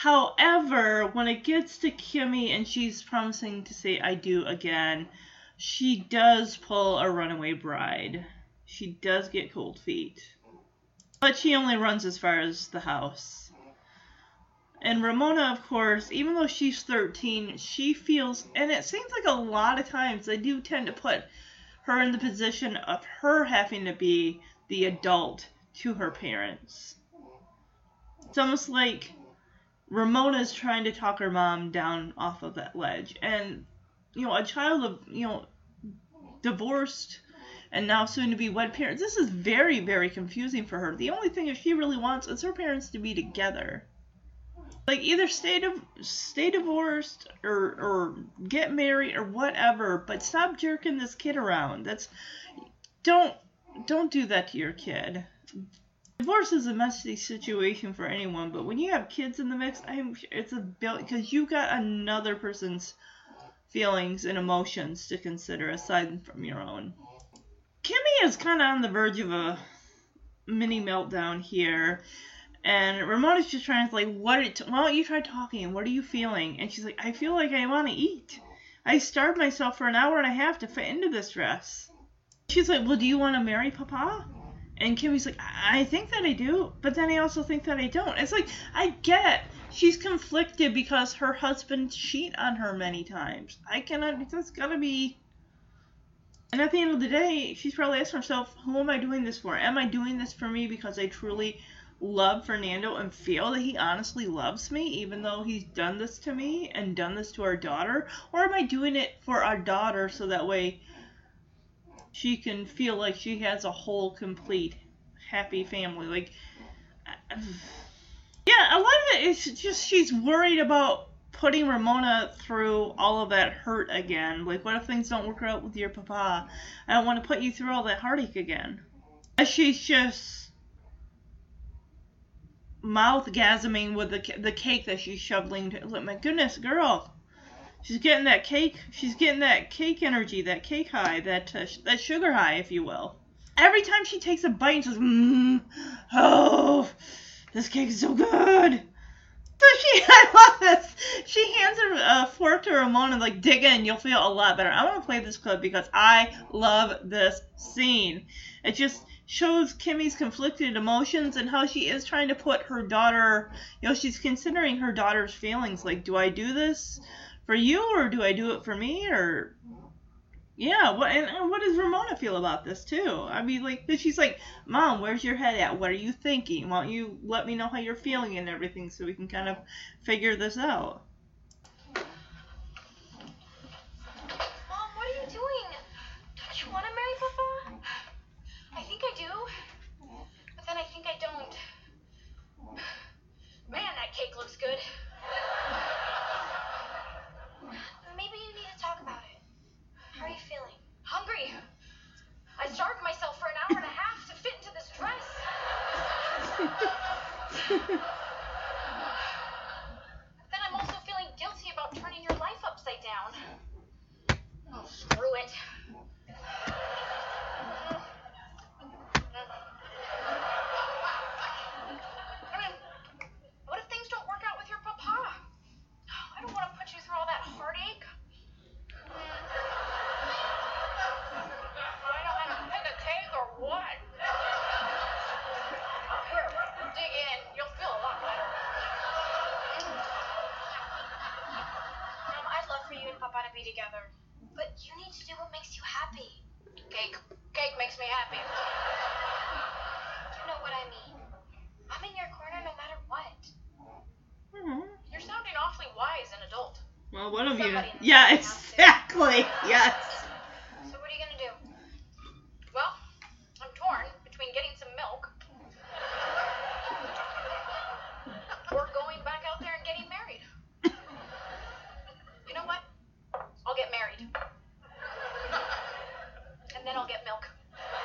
However, when it gets to Kimmy and she's promising to say I do again, she does pull a runaway bride. She does get cold feet. But she only runs as far as the house. And Ramona, of course, even though she's 13, she feels, and it seems like a lot of times they do tend to put her in the position of her having to be the adult to her parents. It's almost like Ramona's trying to talk her mom down off of that ledge. And, you know, a child of, you know, divorced and now soon to be wed parents, this is very, very confusing for her. The only thing that she really wants is her parents to be together. Like either stay div- stay divorced or or get married or whatever, but stop jerking this kid around. That's don't don't do that to your kid. Divorce is a messy situation for anyone, but when you have kids in the mix, I'm it's a because you got another person's feelings and emotions to consider aside from your own. Kimmy is kind of on the verge of a mini meltdown here. And Ramona's just trying to like, what? Why don't you try talking? What are you feeling? And she's like, I feel like I want to eat. I starved myself for an hour and a half to fit into this dress. She's like, well, do you want to marry Papa? And Kimmy's like, I think that I do, but then I also think that I don't. It's like, I get she's conflicted because her husband cheat on her many times. I cannot, that's gotta be. And at the end of the day, she's probably asking herself, who am I doing this for? Am I doing this for me because I truly love Fernando and feel that he honestly loves me, even though he's done this to me and done this to our daughter? Or am I doing it for our daughter so that way she can feel like she has a whole, complete, happy family? Like, yeah, a lot of it is just she's worried about putting Ramona through all of that hurt again. Like, what if things don't work out with your papa? I don't want to put you through all that heartache again. She's just mouth gasming with the the cake that she's shoveling. To, my goodness, girl, she's getting that cake. She's getting that cake energy, that cake high, that uh, that sugar high, if you will. Every time she takes a bite, she's mmm, oh, this cake is so good. So she, I love this. She hands her a uh, fork to Ramona, like, dig in, you'll feel a lot better. I want to play this clip because I love this scene. It just shows Kimmy's conflicted emotions and how she is trying to put her daughter, you know, she's considering her daughter's feelings. Like, do I do this for you or do I do it for me? Or, yeah, what and, and what does Ramona feel about this too? I mean, like, she's like, "Mom, where's your head at? What are you thinking? Why don't you let me know how you're feeling and everything, so we can kind of figure this out." Mom, what are you doing? Don't you want to marry Papa? I think I do. But then I think I don't. Man, that cake looks good. Then I'm also feeling guilty about turning your life upside down. Oh, screw it. I mean, what if things don't work out with your papa? I don't want to put you through all that heartache. I know how to pick a cake or what? Here, dig in. You'll feel a lot better. Mom, I'd love for you and Papa to be together. But you need to do what makes you happy. Cake. Cake makes me happy. You know what I mean. I'm in your corner no matter what. You're sounding awfully wise and adult. Well, one of you. Somebody in the Yeah, family has to. exactly. Yes. So what are you gonna do? Well, I'm torn between getting some milk or going back out there and getting married. You know what? I'll get married. And then I'll get milk.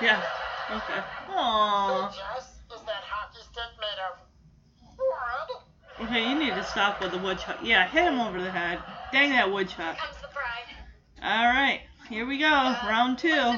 Yeah. Okay. Aww. Jess, is that hockey stick made of wood? Okay, you need to stop with the woodchuck. Yeah, hit him over the head. Dang that woodchuck. Comes the bride. All right, here we go. Uh, Round two.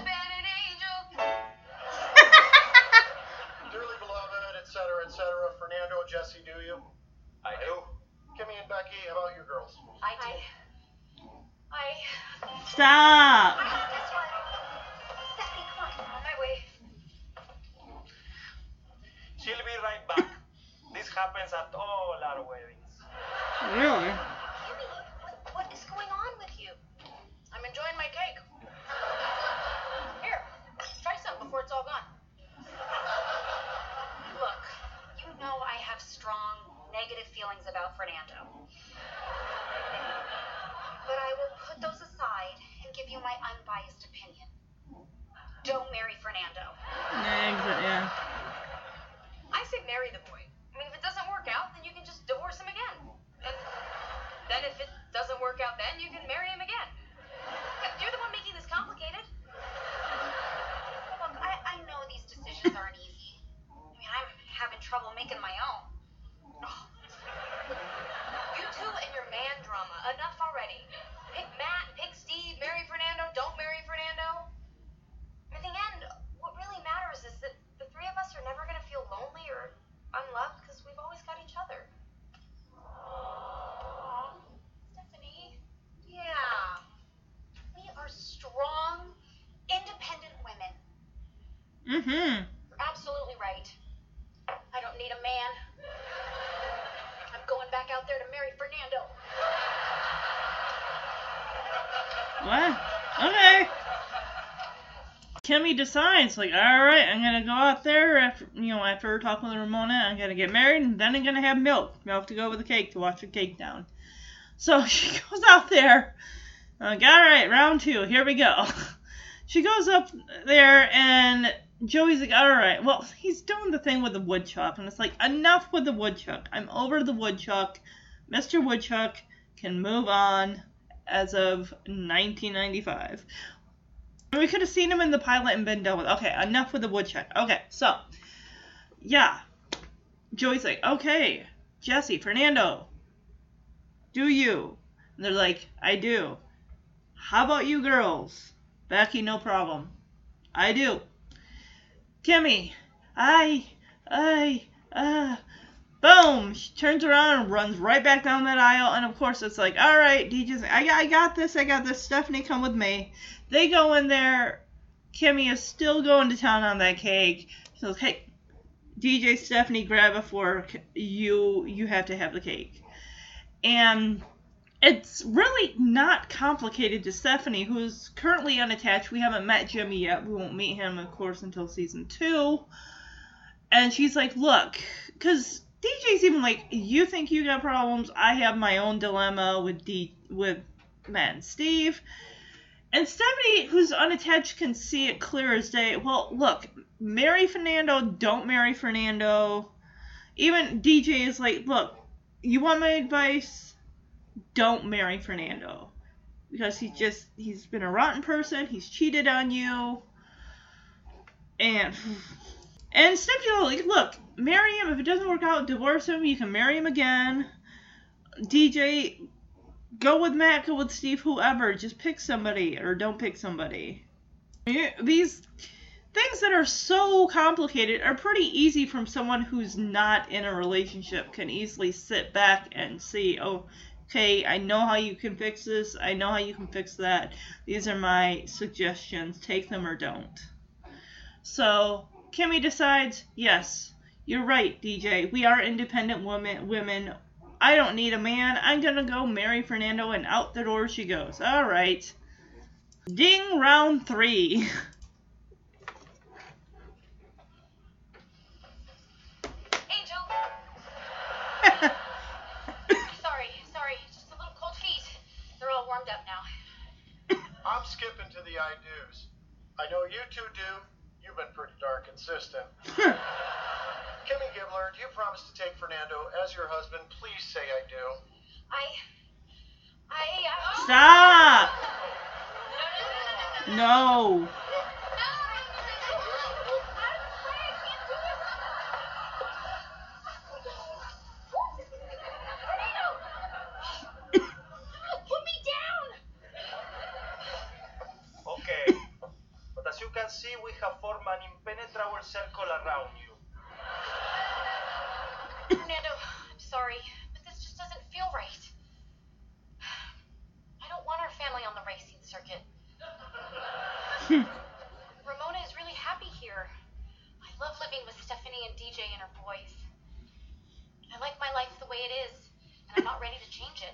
Kimmy decides, like, all right, I'm gonna go out there after, you know, after talking with Ramona, I'm gonna get married, and then I'm gonna have milk, milk to go with the cake to wash the cake down. So she goes out there. Like, all right, round two, here we go. She goes up there, and Joey's like, all right, well, he's doing the thing with the woodchuck, and it's like, enough with the woodchuck. I'm over the woodchuck. Mr. Woodchuck can move on as of 1995. We could have seen him in the pilot and been done with. Okay, enough with the woodchuck. Okay, so yeah, Joey's like, okay, Jesse, Fernando, do you? And they're like, I do. How about you girls? Becky, no problem. I do. Kimmy, I, I, uh, boom. She turns around and runs right back down that aisle. And of course, it's like, all right, DJ's, I, I got this, I got this. Stephanie, come with me. They go in there. Kimmy is still going to town on that cake. Goes, hey, DJ Stephanie, grab a fork. You, you have to have the cake. And it's really not complicated to Stephanie, who's currently unattached. We haven't met Jimmy yet. We won't meet him, of course, until season two. And she's like, look, because DJ's even like, you think you got problems? I have my own dilemma with D with Matt and Steve. And Stephanie, who's unattached, can see it clear as day. Well, look, marry Fernando, don't marry Fernando. Even DJ is like, look, you want my advice? Don't marry Fernando. Because he's just, he's been a rotten person, he's cheated on you. And, and Stephanie's like, look, marry him. If it doesn't work out, divorce him. You can marry him again. DJ, go with Matt, go with Steve, whoever. Just pick somebody or don't pick somebody. These things that are so complicated are pretty easy from someone who's not in a relationship can easily sit back and see, oh, okay, I know how you can fix this. I know how you can fix that. These are my suggestions. Take them or don't. So Kimmy decides, yes, you're right, DJ. We are independent women. Women. I don't need a man. I'm gonna go marry Fernando, and out the door she goes. All right. Ding, round three. Angel! sorry, sorry. Just a little cold feet. They're all warmed up now. I'm skipping to the I do's. I know you two do. You've been pretty darn consistent. Kimmy Gibbler, do you promise to take Fernando as your husband? Please say I do. I. I. Uh, Stop. No, no, no, no, no, no, no. No. Put me down! Okay. but as you can see, we have formed an impenetrable circle around you. Fernando, I'm sorry, but this just doesn't feel right. I don't want our family on the racing circuit. Ramona is really happy here. I love living with Stephanie and DJ and her boys. I like my life the way it is, and I'm not ready to change it.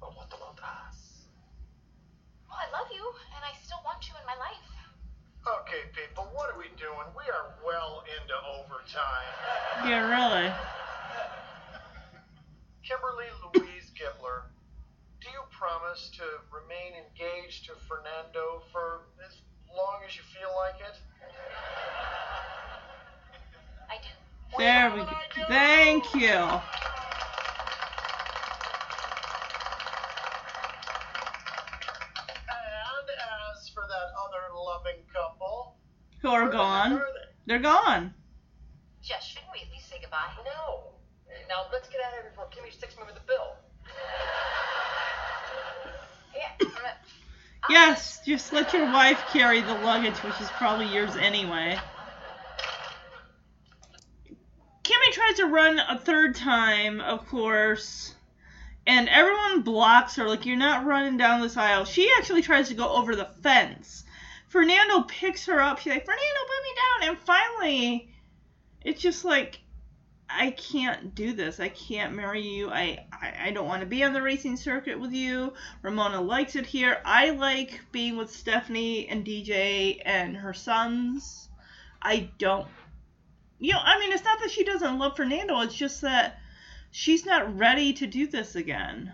But what about us? Well, I love you, and I still want you in my life. Okay, people, what are we doing? We are well into overtime. Yeah, really. Kimberly Louise Gibbler, do you promise to remain engaged to Fernando for as long as you feel like it? I do. There we go. Thank you. Loving couple, Who are gone? where are they? They're gone. Jess, shouldn't we at least say goodbye? No. Now let's get out of here before Kimmy sticks me with the bill. Yeah. Yes, just let your wife carry the luggage, which is probably yours anyway. Kimmy tries to run a third time, of course, and everyone blocks her, like, you're not running down this aisle. She actually tries to go over the fence. Fernando picks her up. She's like, Fernando, put me down. And finally, it's just like, I can't do this. I can't marry you. I, I, I don't want to be on the racing circuit with you. Ramona likes it here. I like being with Stephanie and DJ and her sons. I don't. You know, I mean, it's not that she doesn't love Fernando, it's just that she's not ready to do this again.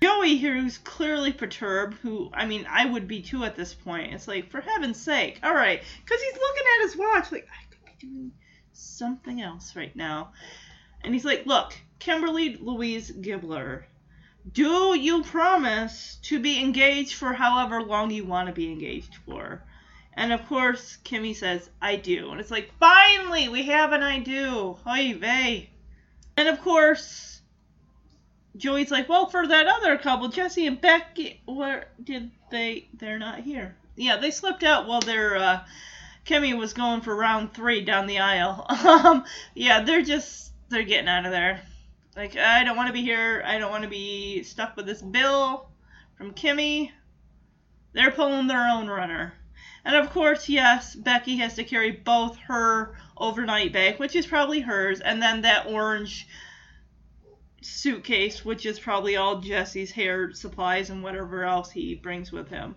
Joey here, who's clearly perturbed, who, I mean, I would be too at this point. It's like, for heaven's sake, alright. Because he's looking at his watch, like, I could be doing something else right now. And he's like, look, Kimberly Louise Gibbler, do you promise to be engaged for however long you want to be engaged for? And of course, Kimmy says, I do. And it's like, finally, we have an I do. Oy vey. And of course, Joey's like, well, for that other couple, Jesse and Becky, where did they? They're not here. Yeah, they slipped out while their uh, Kimmy was going for round three down the aisle. Um, yeah, they're just they're getting out of there. Like, I don't want to be here. I don't want to be stuck with this bill from Kimmy. They're pulling their own runner. And of course, yes, Becky has to carry both her overnight bag, which is probably hers, and then that orange suitcase, which is probably all Jesse's hair supplies and whatever else he brings with him.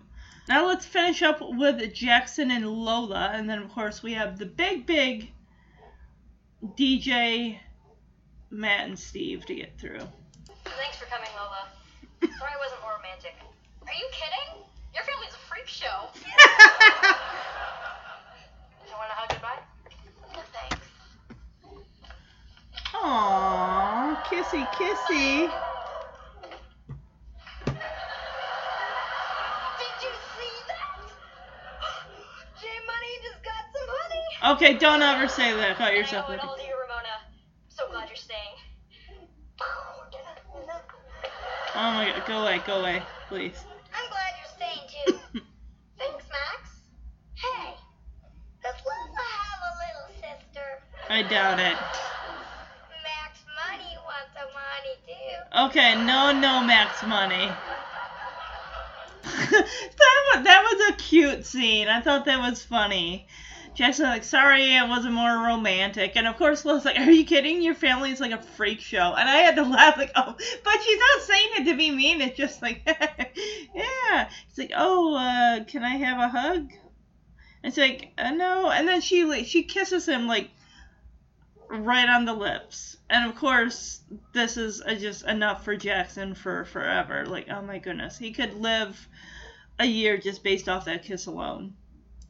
Now let's finish up with Jackson and Lola, and then of course we have the big, big DJ, Matt, and Steve to get through. Thanks for coming, Lola. Sorry I wasn't more romantic. Are you kidding? Your family's a freak show. you want to hug goodbye? No, thanks. Aww, kissy, kissy. Did you see that? J Money just got some honey. Okay, don't ever say that about yourself. I owe it Libby. all to you, Ramona. So glad you're staying. Oh my god, go away, go away, please. I'm glad you're staying too. Thanks, Max. Hey, does Lola have a little sister? I doubt it. Max Money wants some honey too. Okay, no, no, Max Money. that was that was a cute scene. I thought that was funny. Jackson like, sorry, it wasn't more romantic, and of course, Lo's like, are you kidding? Your family is like a freak show, and I had to laugh like, oh, but she's not saying it to be mean. It's just like, yeah. It's like, oh, uh, can I have a hug? It's like, uh, no, and then she like she kisses him like right on the lips. And of course, this is just enough for Jackson for forever. Like, oh my goodness, he could live a year just based off that kiss alone.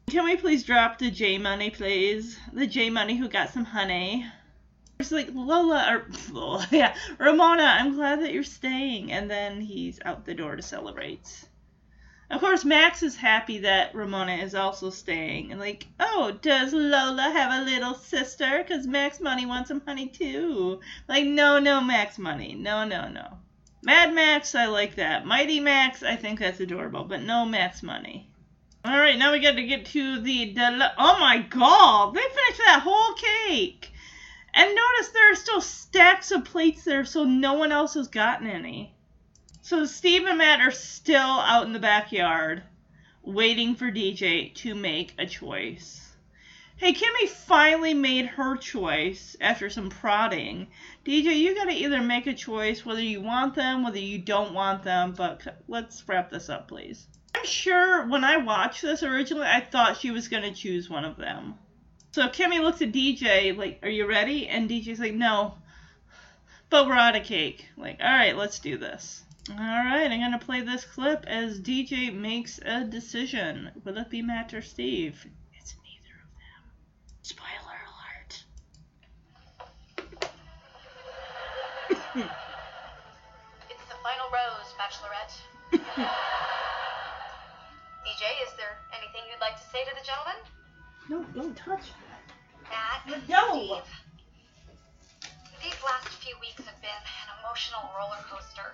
Can we please drop the J Money, please? The J Money who got some honey. It's like Lola or Lola, yeah, Ramona. I'm glad that you're staying. And then he's out the door to celebrate. Of course, Max is happy that Ramona is also staying. And like, oh, does Lola have a little sister? Because Max Money wants some honey too. Like, no, no, Max Money. No, no, no. Mad Max, I like that. Mighty Max, I think that's adorable. But no Max Money. All right, now we got to get to the. Del- oh my god, they finished that whole cake. And notice there are still stacks of plates there, so no one else has gotten any. So Steve and Matt are still out in the backyard waiting for DJ to make a choice. Hey, Kimmy finally made her choice after some prodding. DJ, you gotta either make a choice whether you want them, whether you don't want them, but let's wrap this up, please. I'm sure when I watched this originally, I thought she was gonna choose one of them. So Kimmy looks at DJ like, "Are you ready?" And DJ's like, "No, but we're out of cake." Like, "All right, let's do this." All right, I'm gonna play this clip as DJ makes a decision. Will it be Matt or Steve? It's neither of them. Spoiler alert. It's the final rose, Bachelorette. DJ, is there anything you'd like to say to the gentleman? No, don't touch Matt, No. Steve. These last few weeks have been an emotional roller coaster.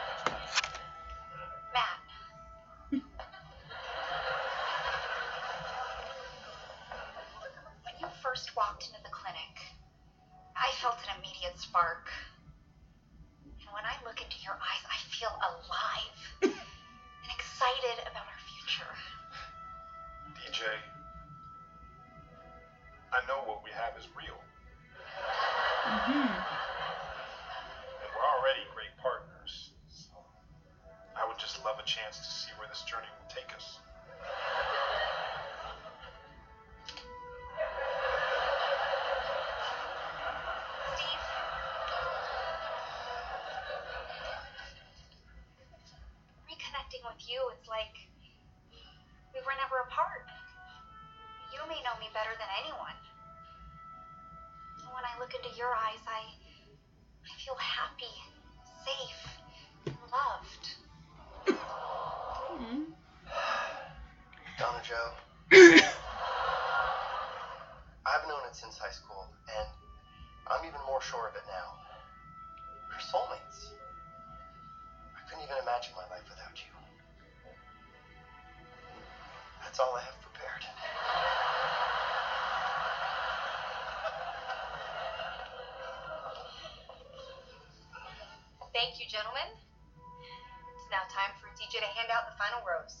with you, it's like we were never apart. You may know me better than anyone. When I look into your eyes, all I have prepared. Thank you, gentlemen. It's now time for DJ to hand out the final rose.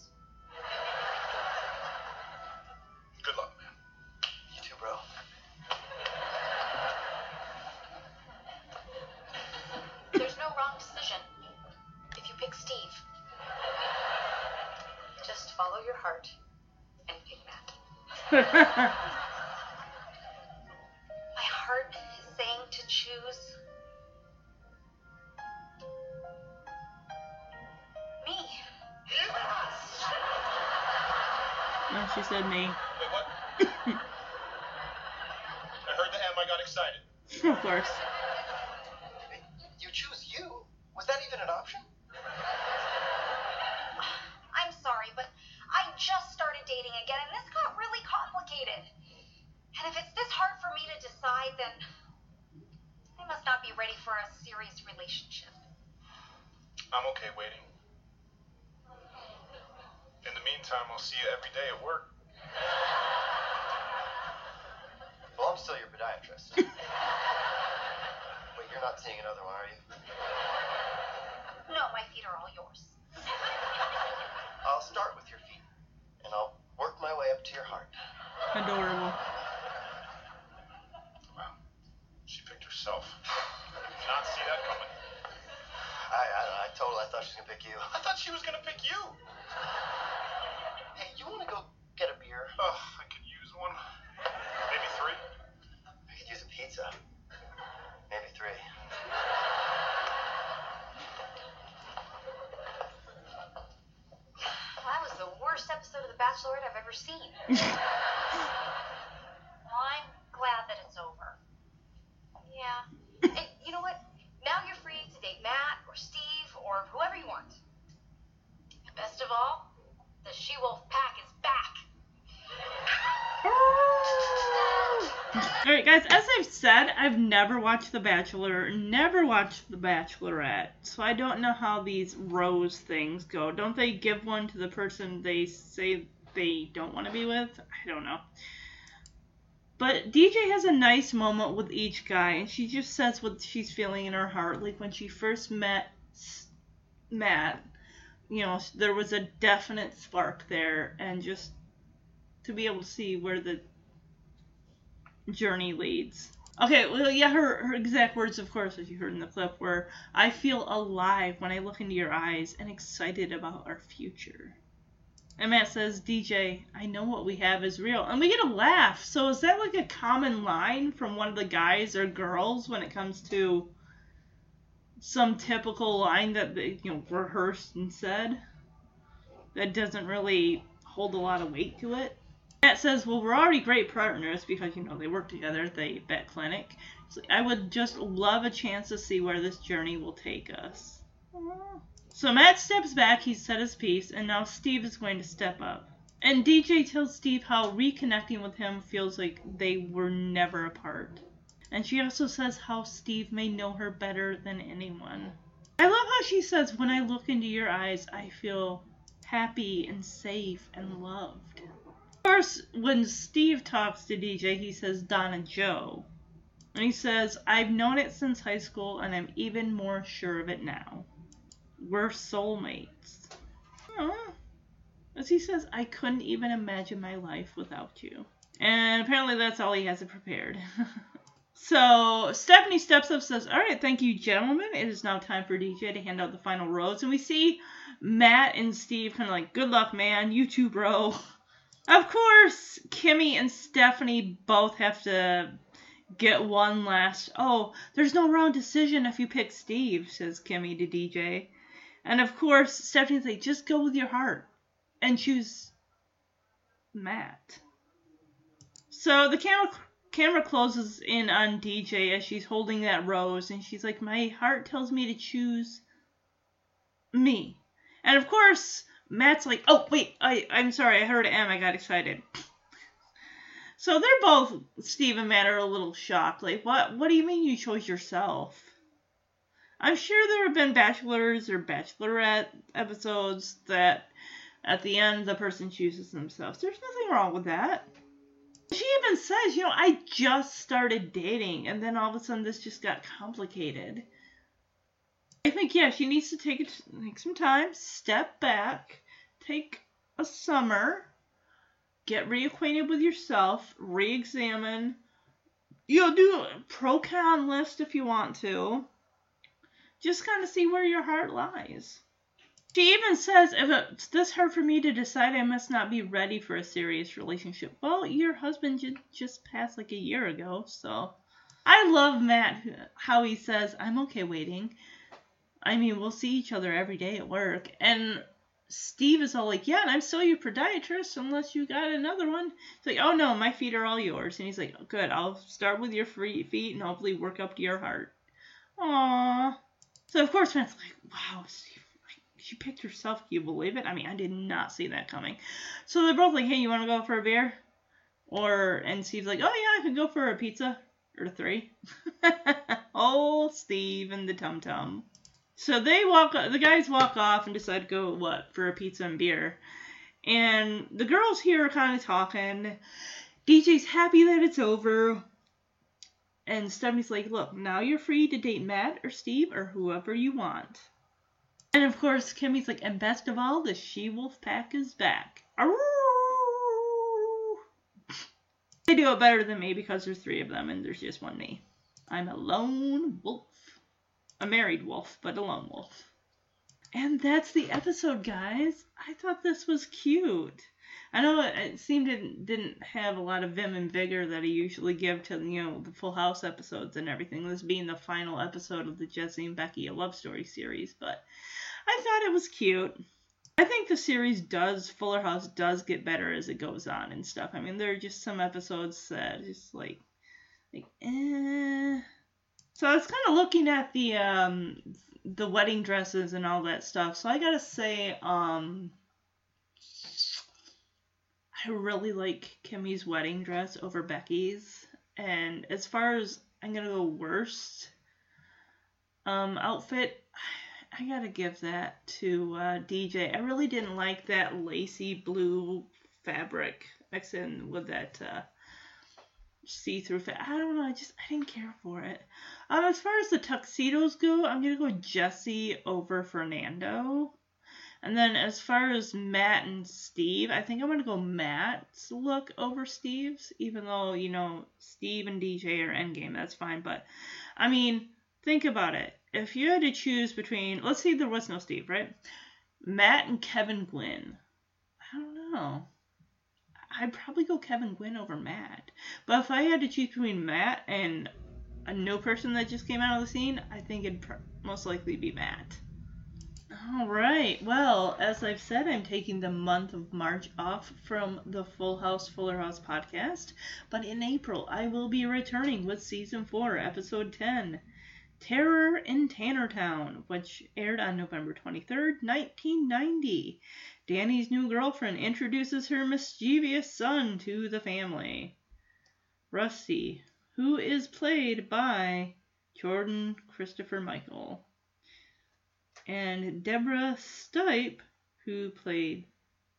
Course. You choose you? Was that even an option? I'm sorry, but I just started dating again, and this got really complicated. And if it's this hard for me to decide, then I must not be ready for a serious relationship. I'm okay waiting. In the meantime, I'll see you every day at work. Well, I'm still your podiatrist. Wait, you're not seeing another one, are you? No, my feet are all yours. I'll start with your feet, and I'll work my way up to your heart. Adorable. Wow. She picked herself. Did not see that coming. I, I, don't know, I told her I thought she was gonna pick you. I thought she was gonna pick you. Hey, you wanna go get a beer? Ugh, I could use one. Maybe three. I could use a pizza. Maybe three. Well, that was the worst episode of The Bachelorette I've ever seen. well, I'm glad that it's over. Yeah. And you know what? Now you're free to date Matt or Steve or whoever you want. And best of all, the She Wolf Pack is back. Alright, guys, as I've said, I've never watched The Bachelor, never watched The Bachelorette, so I don't know how these rose things go. Don't they give one to the person they say they don't want to be with? I don't know. But DJ has a nice moment with each guy, and she just says what she's feeling in her heart. Like when she first met Matt, you know, there was a definite spark there, and just to be able to see where the journey leads. Okay, well, yeah, her, her exact words, of course, as you heard in the clip, were I feel alive when I look into your eyes and excited about our future. And Matt says, DJ, I know what we have is real. And we get a laugh. So is that like a common line from one of the guys or girls when it comes to some typical line that they, you know, rehearsed and said? That doesn't really hold a lot of weight to it. Matt says, well, we're already great partners because, you know, they work together at the vet clinic. So I would just love a chance to see where this journey will take us. So Matt steps back, he's said his piece, and now Steve is going to step up. And DJ tells Steve how reconnecting with him feels like they were never apart. And she also says how Steve may know her better than anyone. I love how she says, When I look into your eyes, I feel happy and safe and loved. Of course, when Steve talks to DJ, he says Donna Jo. And he says, I've known it since high school, and I'm even more sure of it now. We're soulmates. Aw. As he says, I couldn't even imagine my life without you. And apparently that's all he has prepared. so Stephanie steps up says, Alright, thank you, gentlemen. It is now time for DJ to hand out the final rose. And we see Matt and Steve kind of like, Good luck, man. You too, bro. Of course, Kimmy and Stephanie both have to get one last. Oh, there's no wrong decision if you pick Steve, says Kimmy to DJ. And of course, Stephanie's like, just go with your heart and choose Matt. So the camera camera closes in on DJ as she's holding that rose, and she's like, "My heart tells me to choose me." And of course, Matt's like, "Oh wait, I I'm sorry, I heard M, I got excited." So they're both Steve and Matt are a little shocked. Like, what? What do you mean you chose yourself? I'm sure there have been bachelors or bachelorette episodes that at the end the person chooses themselves. There's nothing wrong with that. She even says, you know, I just started dating and then all of a sudden this just got complicated. I think yeah, she needs to take it take some time, step back, take a summer, get reacquainted with yourself, re-examine. You'll do a pro con list if you want to just kind of see where your heart lies. She even says, if it's this hard for me to decide, I must not be ready for a serious relationship. Well, your husband just passed like a year ago, so. I love Matt, how he says, I'm okay waiting. I mean, we'll see each other every day at work. And Steve is all like, yeah, and I'm still your podiatrist unless you got another one. It's like, oh no, my feet are all yours. And he's like, oh, good, I'll start with your free feet and hopefully work up to your heart. Aww. So of course Matt's like, wow, Steve, she picked herself. Can you believe it? I mean, I did not see that coming. So they're both like, hey, you want to go for a beer? Or and Steve's like, oh yeah, I could go for a pizza or three. oh, Steve and the tum tum. So they walk. The guys walk off and decide to go what for a pizza and beer. And the girls here are kind of talking. DJ's happy that it's over. And Stephanie's like, look, now you're free to date Matt or Steve or whoever you want. And of course, Kimmy's like, and best of all, the she wolf pack is back. They do it better than me because there's three of them and there's just one me. I'm a lone wolf. A married wolf, but a lone wolf. And that's the episode, guys. I thought this was cute. I know it, seemed it didn't have a lot of vim and vigor that I usually give to you know the Full House episodes and everything. This being the final episode of the Jesse and Becky a love story series, but I thought it was cute. I think the series does Fuller House does get better as it goes on and stuff. I mean, there are just some episodes that just like like eh. So I was kind of looking at the um the wedding dresses and all that stuff. So I gotta say, um, I really like Kimmy's wedding dress over Becky's. And as far as I'm gonna go worst um outfit, I gotta give that to uh, DJ. I really didn't like that lacy blue fabric mixed in with that uh, see-through fit. I don't know. I just I didn't care for it. Um, as far as the tuxedos go, I'm gonna go Jesse over Fernando. And then as far as Matt and Steve, I think I'm gonna go Matt's look over Steve's, even though you know Steve and DJ are endgame. That's fine, but I mean, think about it. If you had to choose between, let's say there was no Steve, right? Matt and Kevin Gwynn. I don't know. I'd probably go Kevin Gwynn over Matt. But if I had to choose between Matt and a new person that just came out of the scene, I think it'd pr- most likely be Matt. All right. Well, as I've said, I'm taking the month of March off from the Full House Fuller House podcast, but in April I will be returning with season 4, episode 10, Terror in Tannertown, which aired on November 23rd, 1990. Danny's new girlfriend introduces her mischievous son to the family. Rusty, who is played by Jordan Christopher Michael, and Deborah Stipe, who played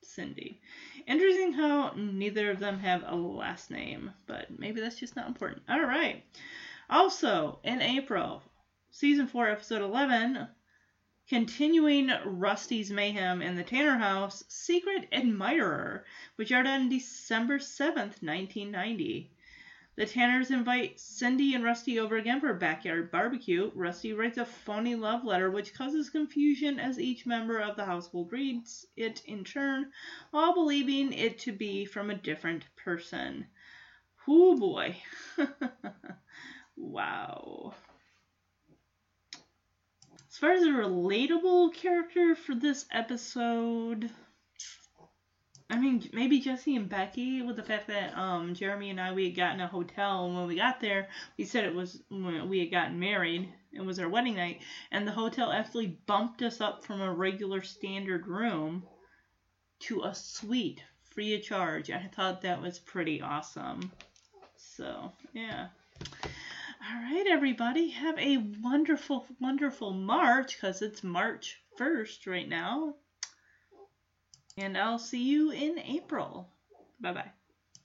Cindy. Interesting how neither of them have a last name, but maybe that's just not important. All right. Also, in April, season 4, episode 11, continuing Rusty's mayhem in the Tanner house, Secret Admirer, which aired on December 7th, 1990. The Tanners invite Cindy and Rusty over again for a backyard barbecue. Rusty writes a phony love letter which causes confusion as each member of the household reads it in turn, all believing it to be from a different person. Whoo boy. wow. As far as a relatable character for this episode, I mean, maybe Jesse and Becky, with the fact that um, Jeremy and I we had gotten a hotel, and when we got there, we said it was we had gotten married. It was our wedding night, and the hotel actually bumped us up from a regular standard room to a suite free of charge. I thought that was pretty awesome. So yeah. All right, everybody, have a wonderful, wonderful March because it's March 1st right now. And I'll see you in April. Bye bye.